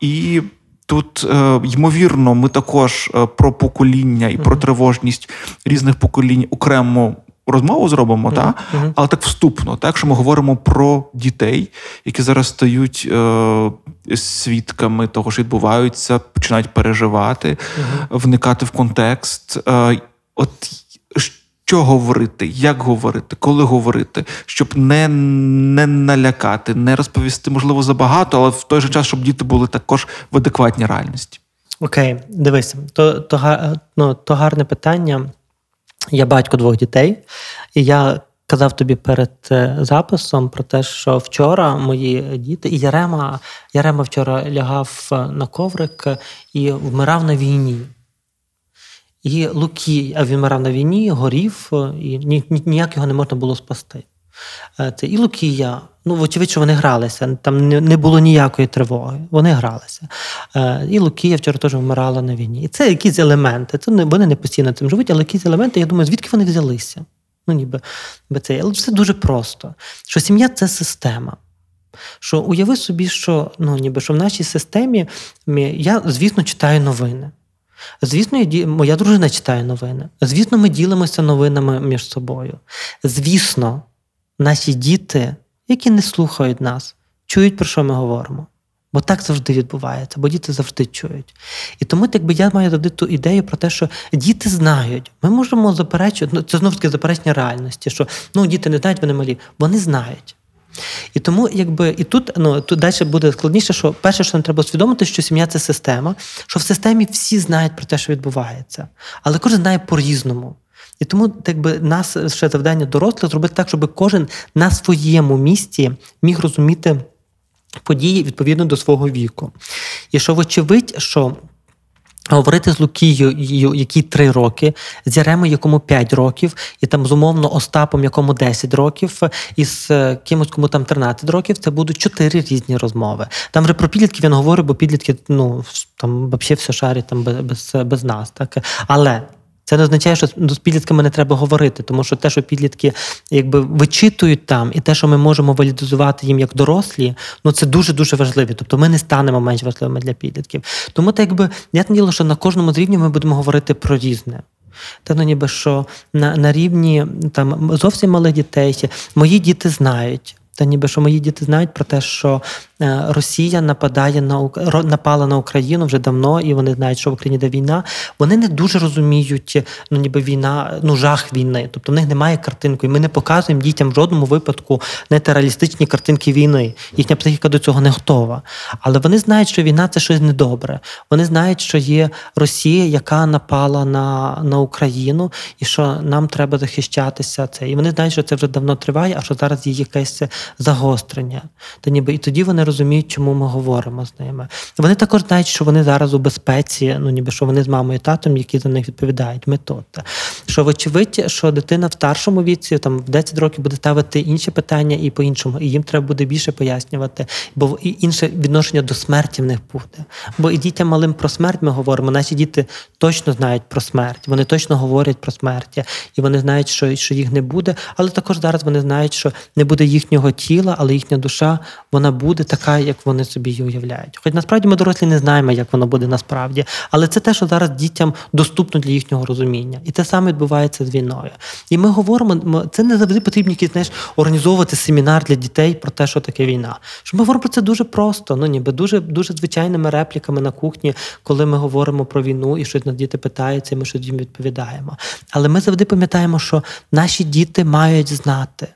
І тут, ймовірно, ми також про покоління і про тривожність різних поколінь окремо розмову зробимо, mm-hmm. та? Але так вступно, так що ми говоримо про дітей, які зараз стають е, свідками того, що відбуваються, починають переживати, mm-hmm. вникати в контекст. Е, от що говорити, як говорити, коли говорити, щоб не не налякати, не розповісти, можливо, забагато, але в той же час, щоб діти були також в адекватній реальності. Окей, дивися, то, то, ну, то гарне питання. Я батько двох дітей, і я казав тобі перед записом про те, що вчора мої діти, і Ярема, Ярема вчора лягав на коврик і вмирав на війні. І Лукі, а він вмирав на війні, горів, і ніяк його не можна було спасти. Це І Лукія, ну, вочевидь, що вони гралися, там не було ніякої тривоги, вони гралися. І Лукія вчора теж вмирала на війні. І це якісь елементи. Це Вони не постійно цим живуть, але якісь елементи, я думаю, звідки вони взялися? Ну, ніби, це. Але все дуже просто. Що сім'я це система. Що уяви собі, що ну, ніби, що в нашій системі я, звісно, читаю новини. Звісно, моя дружина читає новини. Звісно, ми ділимося новинами між собою. Звісно, наші діти, які не слухають нас, чують, про що ми говоримо. Бо так завжди відбувається, бо діти завжди чують. І тому, якби я маю завжди ту ідею про те, що діти знають, ми можемо заперечувати, ну, це знову таки заперечення реальності, що ну, діти не знають, вони малі. Вони знають. І тому, якби і тут ну тут далі буде складніше, що перше, що нам треба усвідомити, що сім'я це система, що в системі всі знають про те, що відбувається, але кожен знає по-різному. І тому якби нас ще завдання дорослих зробити так, щоб кожен на своєму місці міг розуміти події відповідно до свого віку. І що, вочевидь, що. Говорити з Лукією, якій три роки, з Яремою, якому 5 років, і там з умовно Остапом, якому 10 років, і з е, кимось, кому там 13 років, це будуть чотири різні розмови. Там вже про підлітків він говорить, бо підлітки ну там взагалі все шарять там без, без нас. Так? Але це не означає, що з підлітками не треба говорити, тому що те, що підлітки якби вичитують там, і те, що ми можемо валідизувати їм як дорослі, ну це дуже дуже важливо. Тобто ми не станемо менш важливими для підлітків. Тому так якби я діло, що на кожному з рівнів ми будемо говорити про різне. Та ну ніби що на на рівні там зовсім малих дітей мої діти знають. Та ніби що мої діти знають про те, що Е, Росія нападає на напала на Україну вже давно, і вони знають, що в Україні де війна. Вони не дуже розуміють, ну ніби війна, ну жах війни. Тобто в них немає картинки. І ми не показуємо дітям в жодному випадку не реалістичні картинки війни. Їхня психіка до цього не готова. Але вони знають, що війна це щось недобре. Вони знають, що є Росія, яка напала на на Україну, і що нам треба захищатися. Це. І вони знають, що це вже давно триває, а що зараз є якесь загострення. Та ніби і тоді вони розуміють, чому ми говоримо з ними. Вони також знають, що вони зараз у безпеці, ну ніби що вони з мамою і татом, які за них відповідають. Ми тут. Що вочевидь, що дитина в старшому віці, там в 10 років буде ставити інші питання і по-іншому, і їм треба буде більше пояснювати, бо інше відношення до смерті в них буде. Бо і дітям малим про смерть ми говоримо. Наші діти точно знають про смерть, вони точно говорять про смерть, і вони знають, що що їх не буде. Але також зараз вони знають, що не буде їхнього тіла, але їхня душа вона буде така, як вони собі її уявляють. Хоч насправді ми дорослі не знаємо, як воно буде насправді, але це те, що зараз дітям доступно для їхнього розуміння, і те саме відбувається з війною. І ми говоримо, це не завжди потрібно якісь, знаєш, організовувати семінар для дітей про те, що таке війна. Що ми говоримо про це дуже просто, ну ніби дуже дуже звичайними репліками на кухні, коли ми говоримо про війну і щось на діти питаються, і ми щось їм відповідаємо. Але ми завжди пам'ятаємо, що наші діти мають знати.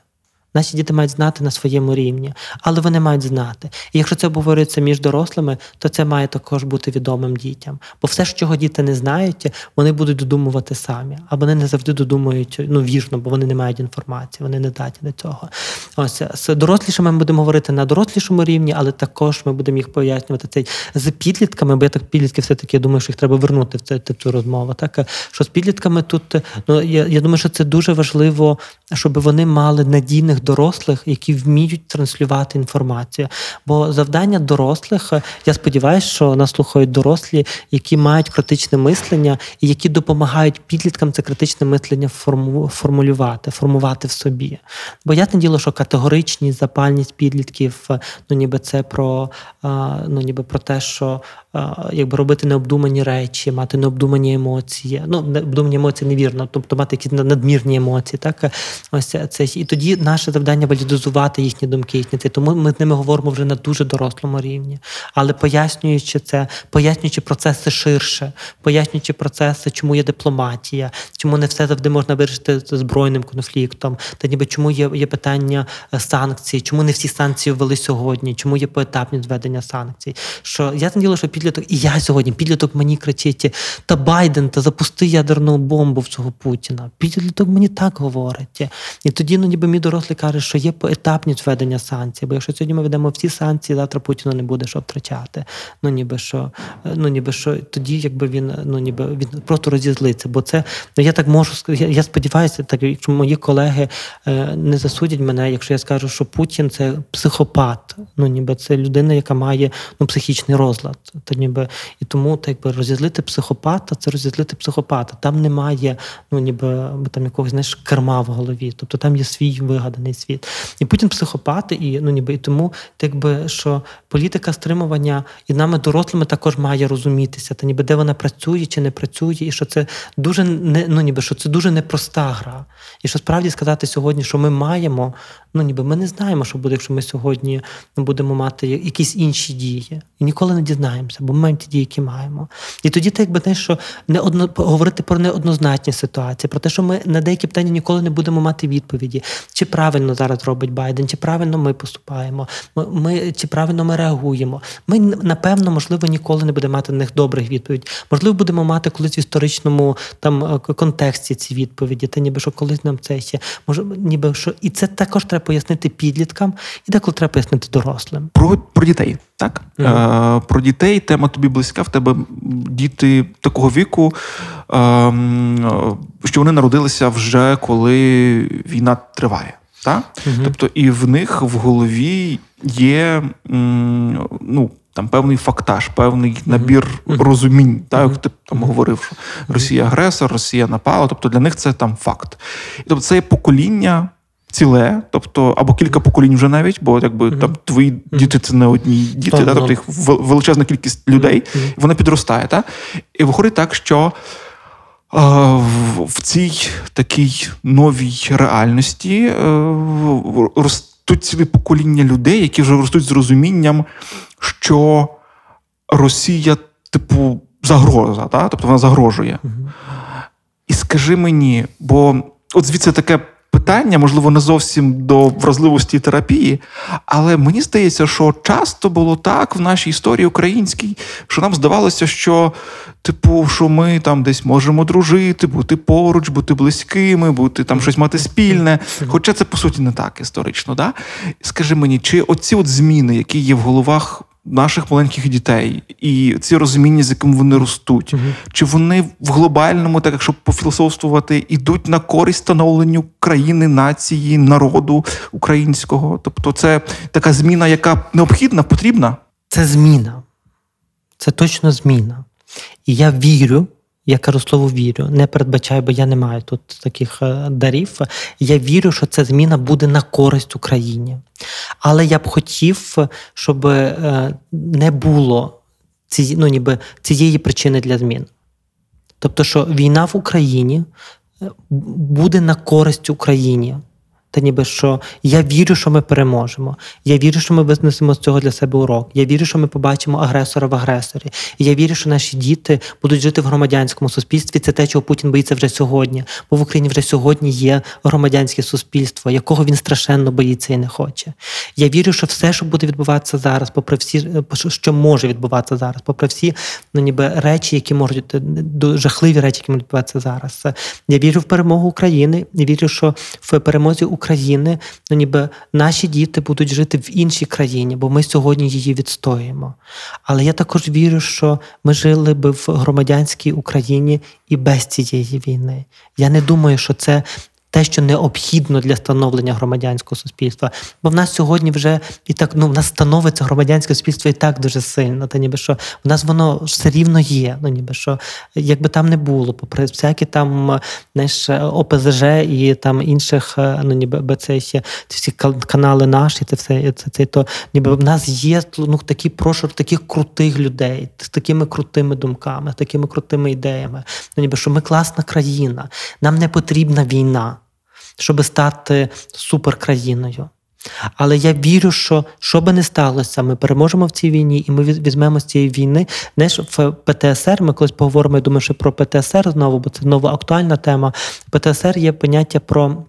Наші діти мають знати на своєму рівні, але вони мають знати. І якщо це обговорюється між дорослими, то це має також бути відомим дітям. Бо все, чого діти не знають, вони будуть додумувати самі, а вони не завжди додумують ну вірно, бо вони не мають інформації, вони не здатні до цього. Ось з дорослішими ми будемо говорити на дорослішому рівні, але також ми будемо їх пояснювати цей з підлітками, бо я так підлітки все-таки я думаю, що їх треба вернути в цю, цю розмову. Так що з підлітками тут ну я, я думаю, що це дуже важливо, щоб вони мали надійних дорослих, які вміють транслювати інформацію. Бо завдання дорослих, я сподіваюся, що нас слухають дорослі, які мають критичне мислення і які допомагають підліткам це критичне мислення формулювати, формувати в собі. Бо я не діло, що категоричність, запальність підлітків, ну ніби це про ну ніби про те, що якби робити необдумані речі, мати необдумані емоції. Ну, необдумані емоції невірно, тобто мати якісь надмірні емоції. Так ось це і тоді наше завдання валідизувати їхні думки, їхні це. Тому ми з ними говоримо вже на дуже дорослому рівні. Але пояснюючи це, пояснюючи процеси ширше, пояснюючи процеси, чому є дипломатія, чому не все завжди можна вирішити збройним конфліктом, та ніби чому є є питання е, санкцій, чому не всі санкції ввели сьогодні, чому є поетапні зведення санкцій. Що я діло, що підліток, і я сьогодні підліток мені кричить: та Байден, та запусти ядерну бомбу в цього Путіна. Підліток мені так говорить. І тоді ну, ніби мій дорослий каже, що є поетапність введення санкцій. Бо якщо сьогодні ми ведемо всі санкції, завтра Путіну не буде що втрачати. Ну ніби що, ну ніби що тоді, якби він ну ніби він просто розізлиться. Бо це ну я так можу я, я сподіваюся, так якщо мої колеги е, не засудять мене, якщо я скажу, що Путін це психопат. Ну ніби це людина, яка має ну психічний розлад. То ніби і тому так якби розізлити психопата, це розізлити психопата. Там немає, ну ніби там якогось знаєш, керма в голові. Тобто там є свій вигаданий світ. І Путін психопат, і ну ніби і тому, якби що політика стримування і нами дорослими також має розумітися, та ніби де вона працює чи не працює, і що це дуже не ну ніби що це дуже непроста гра. І що справді сказати сьогодні, що ми маємо, ну ніби ми не знаємо, що буде, якщо ми сьогодні будемо мати якісь інші дії. І ніколи не дізнаємося, бо ми маємо ті дії, які маємо. І тоді так якби те, що не одно говорити про неоднозначні ситуації, про те, що ми на деякі питання ніколи не будемо мати відповіді, чи правильно зараз робить Байден, чи правильно ми поступаємо, ми, ми чи правильно ми реагуємо. Ми напевно, можливо, ніколи не будемо мати на них добрих відповідей. Можливо, будемо мати колись в історичному там е, контексті ці відповіді. Та ніби що колись нам це ще може, ніби що і це також треба пояснити підліткам, і деколи треба пояснити дорослим. Про, про дітей, так? Мгм. Е, про дітей тема тобі близька. В тебе діти такого віку, е, що вони народилися вже коли війна триває. Так? Мгм. Тобто, і в них в голові є ну, там певний фактаж, певний набір Мгм. розумінь, так, як ти там говорив, що Росія агресор, Росія напала. Тобто для них це там факт. І тобто це є покоління. Ціле, тобто, або кілька поколінь вже навіть, бо якби Мгм. там твої діти це не одні діти, да, ну. тобто їх величезна кількість людей, вона підростає. Та? І виходить так, що е, в, в цій такій новій реальності е, ростуть ціле покоління людей, які вже ростуть з розумінням, що Росія, типу, загроза, та? тобто вона загрожує. І скажи мені, бо от звідси таке питання, можливо, не зовсім до вразливості терапії, але мені здається, що часто було так в нашій історії українській, що нам здавалося, що, типу, що ми там десь можемо дружити, бути поруч, бути близькими, бути там щось мати спільне. Хоча це по суті не так історично. Да? Скажи мені, чи оці от зміни, які є в головах наших маленьких дітей, і ці розуміння, з яким вони ростуть, угу. чи вони в глобальному, так якщо пофілософствувати, ідуть на користь становленню країни, нації, народу українського? Тобто, це така зміна, яка необхідна, потрібна? Це зміна. Це точно зміна. І я вірю, я кажу слово вірю, не передбачаю, бо я не маю тут таких е, дарів. Я вірю, що ця зміна буде на користь Україні. Але я б хотів, щоб е, не було ці, ну, ніби, цієї причини для змін. Тобто, що війна в Україні е, буде на користь Україні. Та ніби що я вірю, що ми переможемо. Я вірю, що ми визнесемо з цього для себе урок. Я вірю, що ми побачимо агресора в агресорі. І я вірю, що наші діти будуть жити в громадянському суспільстві. Це те, чого Путін боїться вже сьогодні. Бо в Україні вже сьогодні є громадянське суспільство, якого він страшенно боїться і не хоче. Я вірю, що все, що буде відбуватися зараз, попри всі що може відбуватися зараз, попри всі ну, ніби речі, які можуть е, жахливі речі, які можуть відбуватися зараз. Я вірю в перемогу України. Я вірю, що в перемозі України ну, ніби наші діти будуть жити в іншій країні, бо ми сьогодні її відстоюємо. Але я також вірю, що ми жили би в громадянській Україні і без цієї війни. Я не думаю, що це. Те, що необхідно для становлення громадянського суспільства, бо в нас сьогодні вже і так ну в нас становиться громадянське суспільство і так дуже сильно. Та ніби що в нас воно все рівно є. Ну ніби що, якби там не було, попри всякі там знаєш, ОПЗЖ і там інших, е, ну ніби би це ще ці всі канали наші, це все це, це то ніби в нас є ну такі прошур таких крутих людей з такими крутими думками, з такими крутими ідеями. Ну ніби що ми класна країна, нам не потрібна війна, щоб стати суперкраїною. Але я вірю, що що би не сталося, ми переможемо в цій війні, і ми візьмемо з цієї війни. Знаєш, в ПТСР ми колись поговоримо. Я думаю, що про ПТСР знову, бо це знову актуальна тема. ПТСР є поняття про.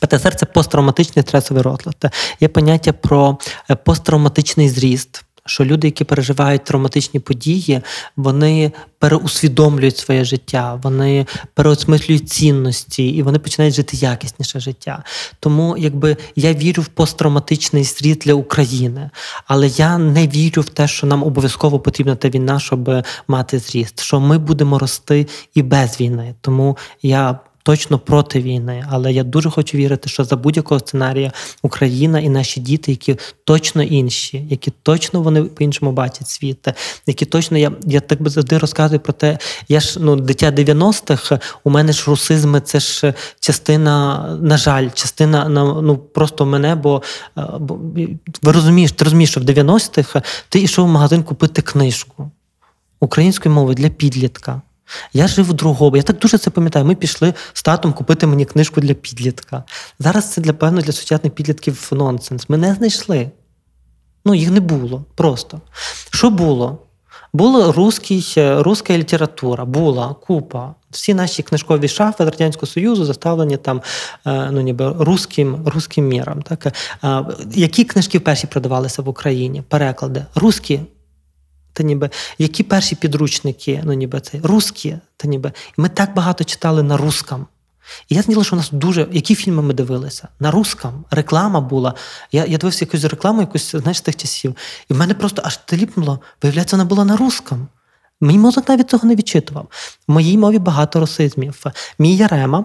ПТСР це посттравматичний стресовий розлад. Є поняття про е, посттравматичний зріст. Що люди, які переживають травматичні події, вони переусвідомлюють своє життя, вони переосмислюють цінності і вони починають жити якісніше життя. Тому якби я вірю в посттравматичний зріст для України, але я не вірю в те, що нам обов'язково потрібна та війна, щоб мати зріст. Що ми будемо рости і без війни. Тому я. Точно проти війни, але я дуже хочу вірити, що за будь-якого сценарія Україна і наші діти, які точно інші, які точно вони по-іншому бачать світ, які точно я, я так би завжди розказую про те, я ж ну дитя 90-х, у мене ж русизми, це ж частина, на жаль, частина на ну просто мене, бо, е, бо ви розумієш, ти розумієш, що в 90-х ти йшов в магазин купити книжку української мови для підлітка. Я жив у другому. Я так дуже це пам'ятаю. Ми пішли з татом купити мені книжку для підлітка. Зараз це для певно для сучасних підлітків нонсенс. Ми не знайшли. Ну, їх не було просто. Що було? Була русський, руська література, була купа. Всі наші книжкові шафи Радянського Союзу заставлені там е, ну, ніби русським, русським міром. Так? Е, Які книжки перші продавалися в Україні? Переклади. Русські. Та ніби які перші підручники, ну ніби це русські, та ніби. Ми так багато читали на русском. І я знала, що у нас дуже. Які фільми ми дивилися? На русском. Реклама була. Я я дивився якусь рекламу, якусь, знаєш, тих часів. І в мене просто аж теліпнуло. Виявляється, вона була на русском. Мій мозок навіть цього не відчитував. В моїй мові багато русизмів. Мій Ярема,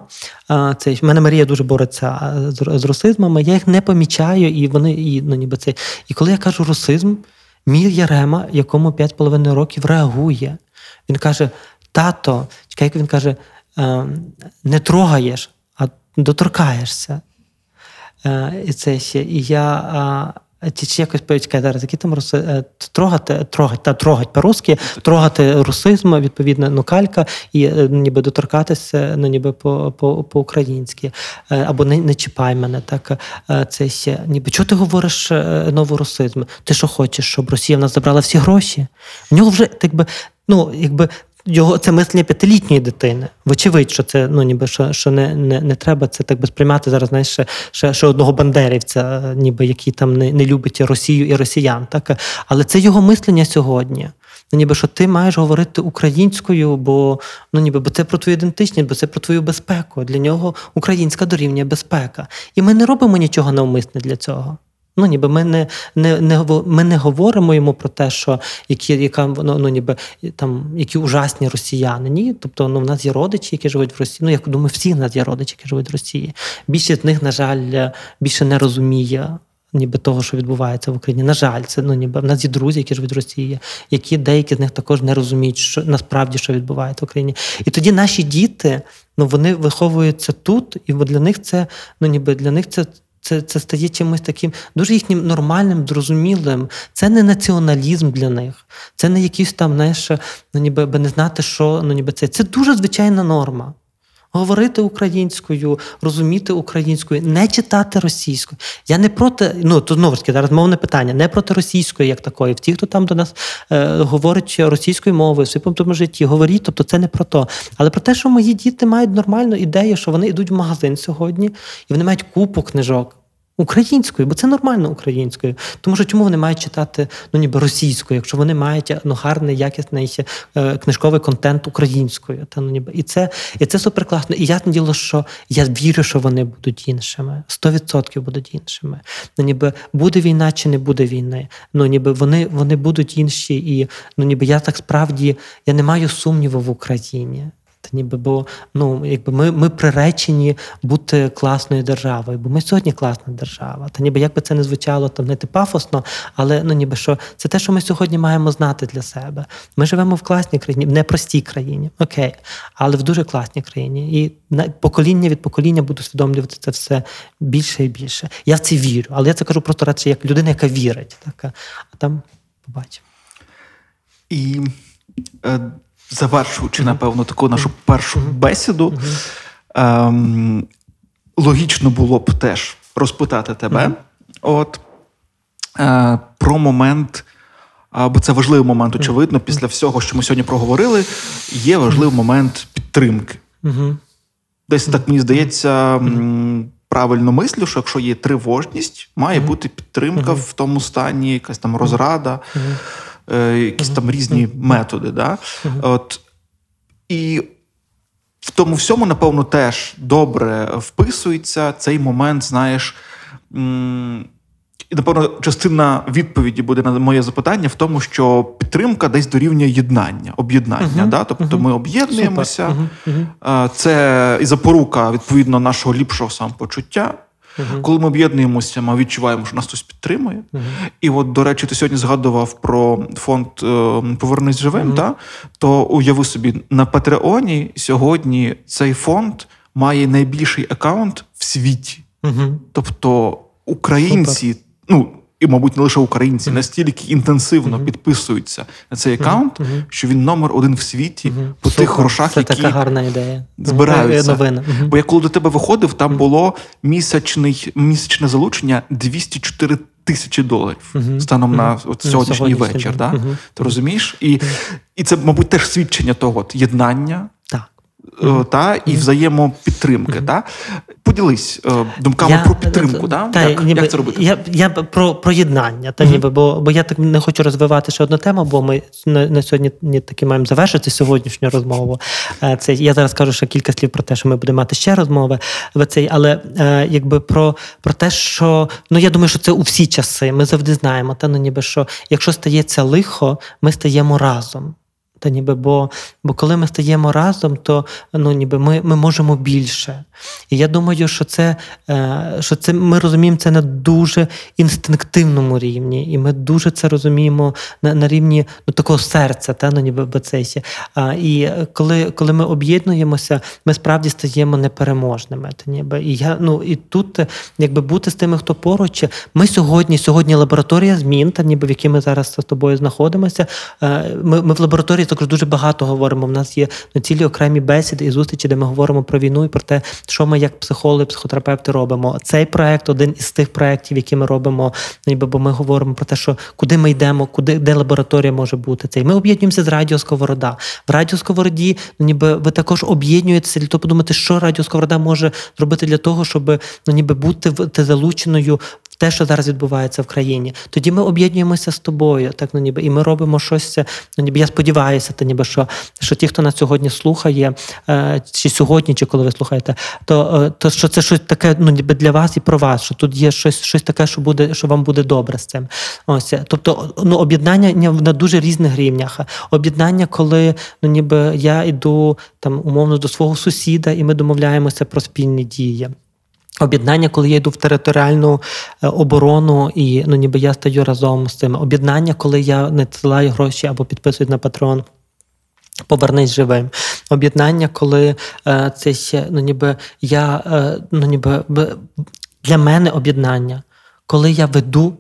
це в мене Марія дуже бореться з, русизмами, я їх не помічаю, і вони і, ну, ніби це. І коли я кажу русизм, мій Ярема, якому 5,5 років, реагує. Він каже: тато, чекай, він каже, не трогаєш, а доторкаєшся. І це ще. І я. Чи, чи якось почекай зараз, які там руси трогати, трогать, та трогать по-русски, трогати русизм, відповідно, ну калька, і ніби доторкатися, ну ніби по, по, по-українськи, або не не чіпай мене. Так це ще ніби чого ти говориш новорусизм? Ти що хочеш, щоб Росія в нас забрала всі гроші? В нього вже так би, ну якби його це мислення п'ятилітньої дитини. Вочевидь, що це ну ніби що що не не, не треба це так би сприймати зараз. Знаєш, ще, ще, ще одного бандерівця, ніби який там не не любить Росію і росіян. Так але це його мислення сьогодні. Ну, ніби що ти маєш говорити українською, бо ну ніби бо це про твою ідентичність, бо це про твою безпеку. Для нього українська дорівнює безпека. І ми не робимо нічого навмисне для цього. Ну, ніби ми не не, не, ми не говоримо йому про те, що які яка ну, ну ніби там які ужасні росіяни. Ні, тобто ну, в нас є родичі, які живуть в Росії. Ну, я думаю, всі в нас є родичі, які живуть в Росії. Більшість з них, на жаль, більше не розуміє. Ніби того, що відбувається в Україні. На жаль, це ну ніби в нас є друзі, які живуть в Росії, які деякі з них також не розуміють, що насправді що відбувається в Україні. І тоді наші діти ну вони виховуються тут, і для них це ну ніби для них це це це стає чимось таким дуже їхнім нормальним, зрозумілим. Це не націоналізм для них, це не якийсь там, знаєш, ну ніби не знати, що ну ніби це. Це дуже звичайна норма. Говорити українською, розуміти українською, не читати російською. Я не проти, ну то знову ж таки зараз мовне питання, не проти російської, як такої. Ті, хто там до нас е, говорить російською мовою в своєму житті, говоріть, тобто це не про то. Але про те, що мої діти мають нормальну ідею, що вони йдуть в магазин сьогодні, і вони мають купу книжок. Українською, бо це нормально українською. Тому що чому вони мають читати ну ніби російською, якщо вони мають ну, гарний, якісний е, книжковий контент українською. Та ну ніби і це і це супер класно. І ясне діло, що я вірю, що вони будуть іншими. 100% будуть іншими. Ну ніби буде війна чи не буде війни. Ну ніби вони вони будуть інші, і ну ніби я так справді я не маю сумніву в Україні. Та ніби бо ну якби ми ми приречені бути класною державою, бо ми сьогодні класна держава. Та ніби як би це не звучало там не пафосно, але ну ніби що це те, що ми сьогодні маємо знати для себе. Ми живемо в класній країні, в непростій країні, окей, але в дуже класній країні. І покоління від покоління буду усвідомлювати це все більше і більше. Я в це вірю, але я це кажу просто радше як людина, яка вірить. Так? А там побачимо. І е, завершуючи, напевно, таку нашу першу бесіду, ем, логічно було б теж розпитати тебе. От, е, про момент, бо це важливий момент, очевидно, після всього, що ми сьогодні проговорили, є важливий момент підтримки. Десь так мені здається. Правильно мислю, що якщо є тривожність, має бути підтримка в тому стані, якась там розрада. Е, якісь там різні методи. Да? От, І в тому всьому, напевно, теж добре вписується цей момент, знаєш. І, напевно, частина відповіді буде на моє запитання в тому, що підтримка десь дорівнює єднання, об'єднання. Uh-huh, да? Тобто uh-huh. ми об'єднуємося, uh-huh, це і запорука відповідно нашого ліпшого самопочуття. Uh-huh. Коли ми об'єднуємося, ми відчуваємо, що нас хтось підтримує. Uh-huh. І от, до речі, ти сьогодні згадував про фонд е, Повернись живим. Та? То уяви собі, на Патреоні сьогодні цей фонд має найбільший аккаунт в світі. Тобто українці, Супер. ну і, мабуть, не лише українці, настільки інтенсивно підписуються на цей аккаунт, що він номер один в світі по тих грошах, Це які така гарна ідея. збираються. Новина. Бо я коли до тебе виходив, там було місячний, місячне залучення 204 тисячі доларів станом на от сьогоднішній вечір. Да? Ти розумієш? І, І це, мабуть, теж свідчення того от, єднання. Е, та, і взаємопідтримки. Та? Поділись е, думками Я- про підтримку. та, Та? Як, ніби, як це робити? Я, я про, про єднання, та, ніби, бо, бо я так не хочу розвивати ще одну тему, бо ми на, на сьогодні ні, таки маємо завершити сьогоднішню розмову. Е, Це, я зараз кажу ще кілька слів про те, що ми будемо мати ще розмови. в Цей, але якби про, про те, що ну я думаю, що це у всі часи. Ми завжди знаємо, та ну ніби що якщо стається лихо, ми стаємо разом. Та ніби, бо, бо коли ми стаємо разом, то ну, ніби ми, ми можемо більше. І я думаю, що це, е, що це ми розуміємо це на дуже інстинктивному рівні, і ми дуже це розуміємо на, на рівні ну, такого серця, та, ну, ніби бецесі. А, і коли, коли ми об'єднуємося, ми справді стаємо непереможними. Та, ніби. І, я, ну, і тут, якби бути з тими, хто поруч, ми сьогодні, сьогодні лабораторія змін, та, ніби, в якій ми зараз з тобою знаходимося. Е, Ми, ми в лабораторії також дуже багато говоримо. У нас є ну, цілі окремі бесіди і зустрічі, де ми говоримо про війну і про те, що ми як психологи, психотерапевти робимо. Цей проект один із тих проєктів, які ми робимо, ніби, бо ми говоримо про те, що куди ми йдемо, куди де лабораторія може бути. Цей ми об'єднуємося з Радіо Сковорода. В Радіо Сковороді, ну, ніби ви також об'єднуєтеся для того, подумати, що Радіо Сковорода може зробити для того, щоб ну, ніби бути залученою те, що зараз відбувається в країні. Тоді ми об'єднуємося з тобою, так ну ніби, і ми робимо щось. Ну ніби я сподіваюся, та ніби що, що ті, хто нас сьогодні слухає, е, чи сьогодні, чи коли ви слухаєте, то, е, то що це щось таке, ну ніби для вас і про вас, що тут є щось, щось таке, що буде, що вам буде добре з цим. Ось тобто, ну об'єднання на дуже різних рівнях. Об'єднання, коли ну ніби я йду там умовно до свого сусіда, і ми домовляємося про спільні дії. Об'єднання, коли я йду в територіальну е, оборону, і ну ніби я стаю разом з цим. Об'єднання, коли я надсилаю гроші або підписують на патрон. Повернись живим. Об'єднання, коли е, це ще, ну ніби я е, ну ніби для мене об'єднання, коли я веду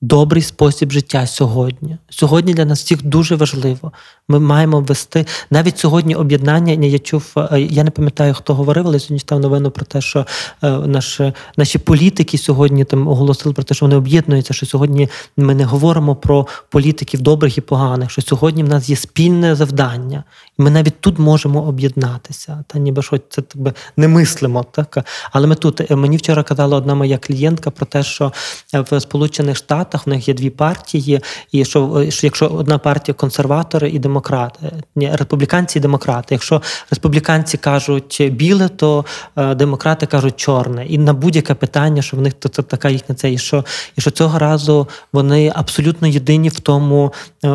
добрий спосіб життя сьогодні. Сьогодні для нас всіх дуже важливо. Ми маємо вести навіть сьогодні об'єднання. Я чув, е, я не пам'ятаю, хто говорив, але сьогодні читав новину про те, що е, наші, наші політики сьогодні там оголосили про те, що вони об'єднуються. Що сьогодні ми не говоримо про політиків добрих і поганих. Що сьогодні в нас є спільне завдання, і ми навіть тут можемо об'єднатися. Та ніби що це би не мислимо. Так але ми тут Е, мені вчора казала одна моя клієнтка про те, що в Сполучених Штатах в них є дві партії, і що якщо одна партія консерватори і демократи, ні, республіканці і демократи. Якщо республіканці кажуть біле, то е, демократи кажуть чорне. І на будь-яке питання, що в них то це така їхня це, і що, і що цього разу вони абсолютно єдині в тому, е,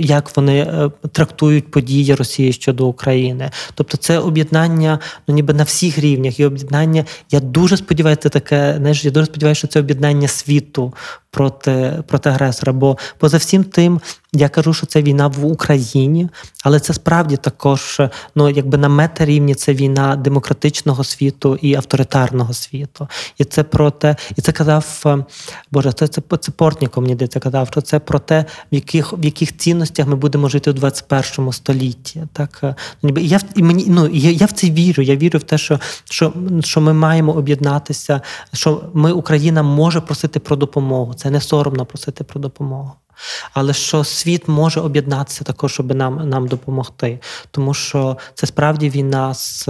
як вони е, трактують події Росії щодо України. Тобто це об'єднання ну ніби на всіх рівнях. І об'єднання, я дуже сподіваюся, це таке, знаєш, я дуже сподіваюся, що це об'єднання світу проти, проти агресора. Бо поза всім тим, я кажу, що це війна в Україні, але це справді також ну, якби на метарівні це війна демократичного світу і авторитарного світу. І це про те, і це казав е, Боже, це, це, це Портніков мені здається, казав, що це про те, в яких, в яких цінностях ми будемо жити у 21 столітті. Так, е, ну, ніби я і мені ну я, я в це вірю. Я вірю в те, що, що, що ми маємо об'єднатися, що ми, Україна, може просити про допомогу. Це не соромно просити про допомогу. Але що світ може об'єднатися також, щоб нам, нам допомогти, тому що це справді війна з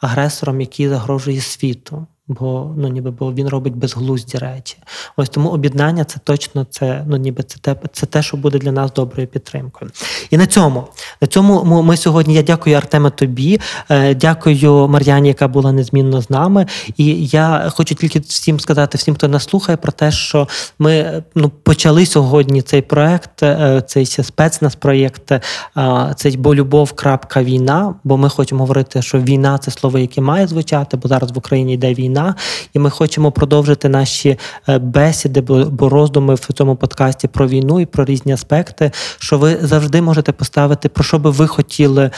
агресором, який загрожує світу. Бо ну ніби бо він робить безглузді речі. Ось тому об'єднання це точно це, ну ніби це те, це те, що буде для нас доброю підтримкою. І на цьому, на цьому ми, сьогодні. Я дякую Артеме тобі, е, дякую Мар'яні, яка була незмінно з нами. І я хочу тільки всім сказати, всім, хто нас слухає, про те, що ми ну почали сьогодні цей проект, е, цей спецназ проєкт, е, цей бо любов. крапка війна. Бо ми хочемо говорити, що війна це слово, яке має звучати, бо зараз в Україні йде війна, і ми хочемо продовжити наші е, бесіди, бо, роздуми в цьому подкасті про війну і про різні аспекти. Що ви завжди можете поставити, про що би ви хотіли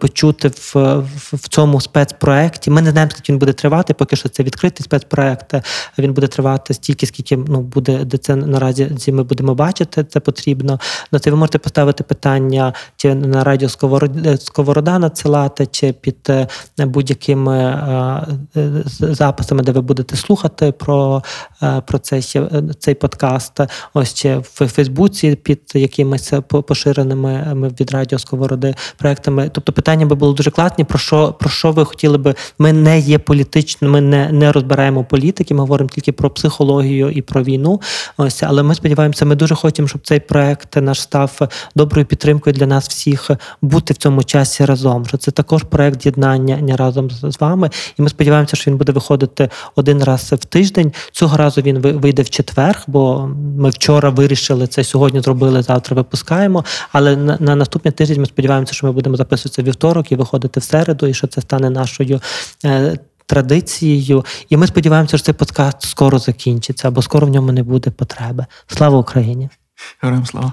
почути в, в, в цьому спецпроекті. Ми не знаємо, скільки він буде тривати, поки що це відкритий спецпроект. Він буде тривати стільки, скільки ну буде, де це наразі ми будемо бачити. Це потрібно. На це ви можете поставити питання чи на радіо Сковорода, Сковорода надсилати, чи під е, будь-якими е, е, записами подкастами, де ви будете слухати про, е, про цей, е, цей подкаст. Ось ще в Фейсбуці під якимись поширеними е, ми від радіо Сковороди проектами. Тобто питання би було дуже класні. Про що про що ви хотіли би? Ми не є політично, ми не, не розбираємо політики. Ми говоримо тільки про психологію і про війну. Ось, але ми сподіваємося, ми дуже хочемо, щоб цей проект наш став доброю підтримкою для нас всіх бути в цьому часі разом. Що це також проект єднання разом з вами. І ми сподіваємося, що він буде виходити один раз в тиждень. Цього разу він вийде в четвер, бо ми вчора вирішили це сьогодні. Зробили завтра. Випускаємо. Але на, на наступний тиждень ми сподіваємося, що ми будемо записуватися вівторок і виходити в середу, і що це стане нашою. Е, Традицією, і ми сподіваємося, що цей подкаст скоро закінчиться, або скоро в ньому не буде потреби. Слава Україні! Героям слава.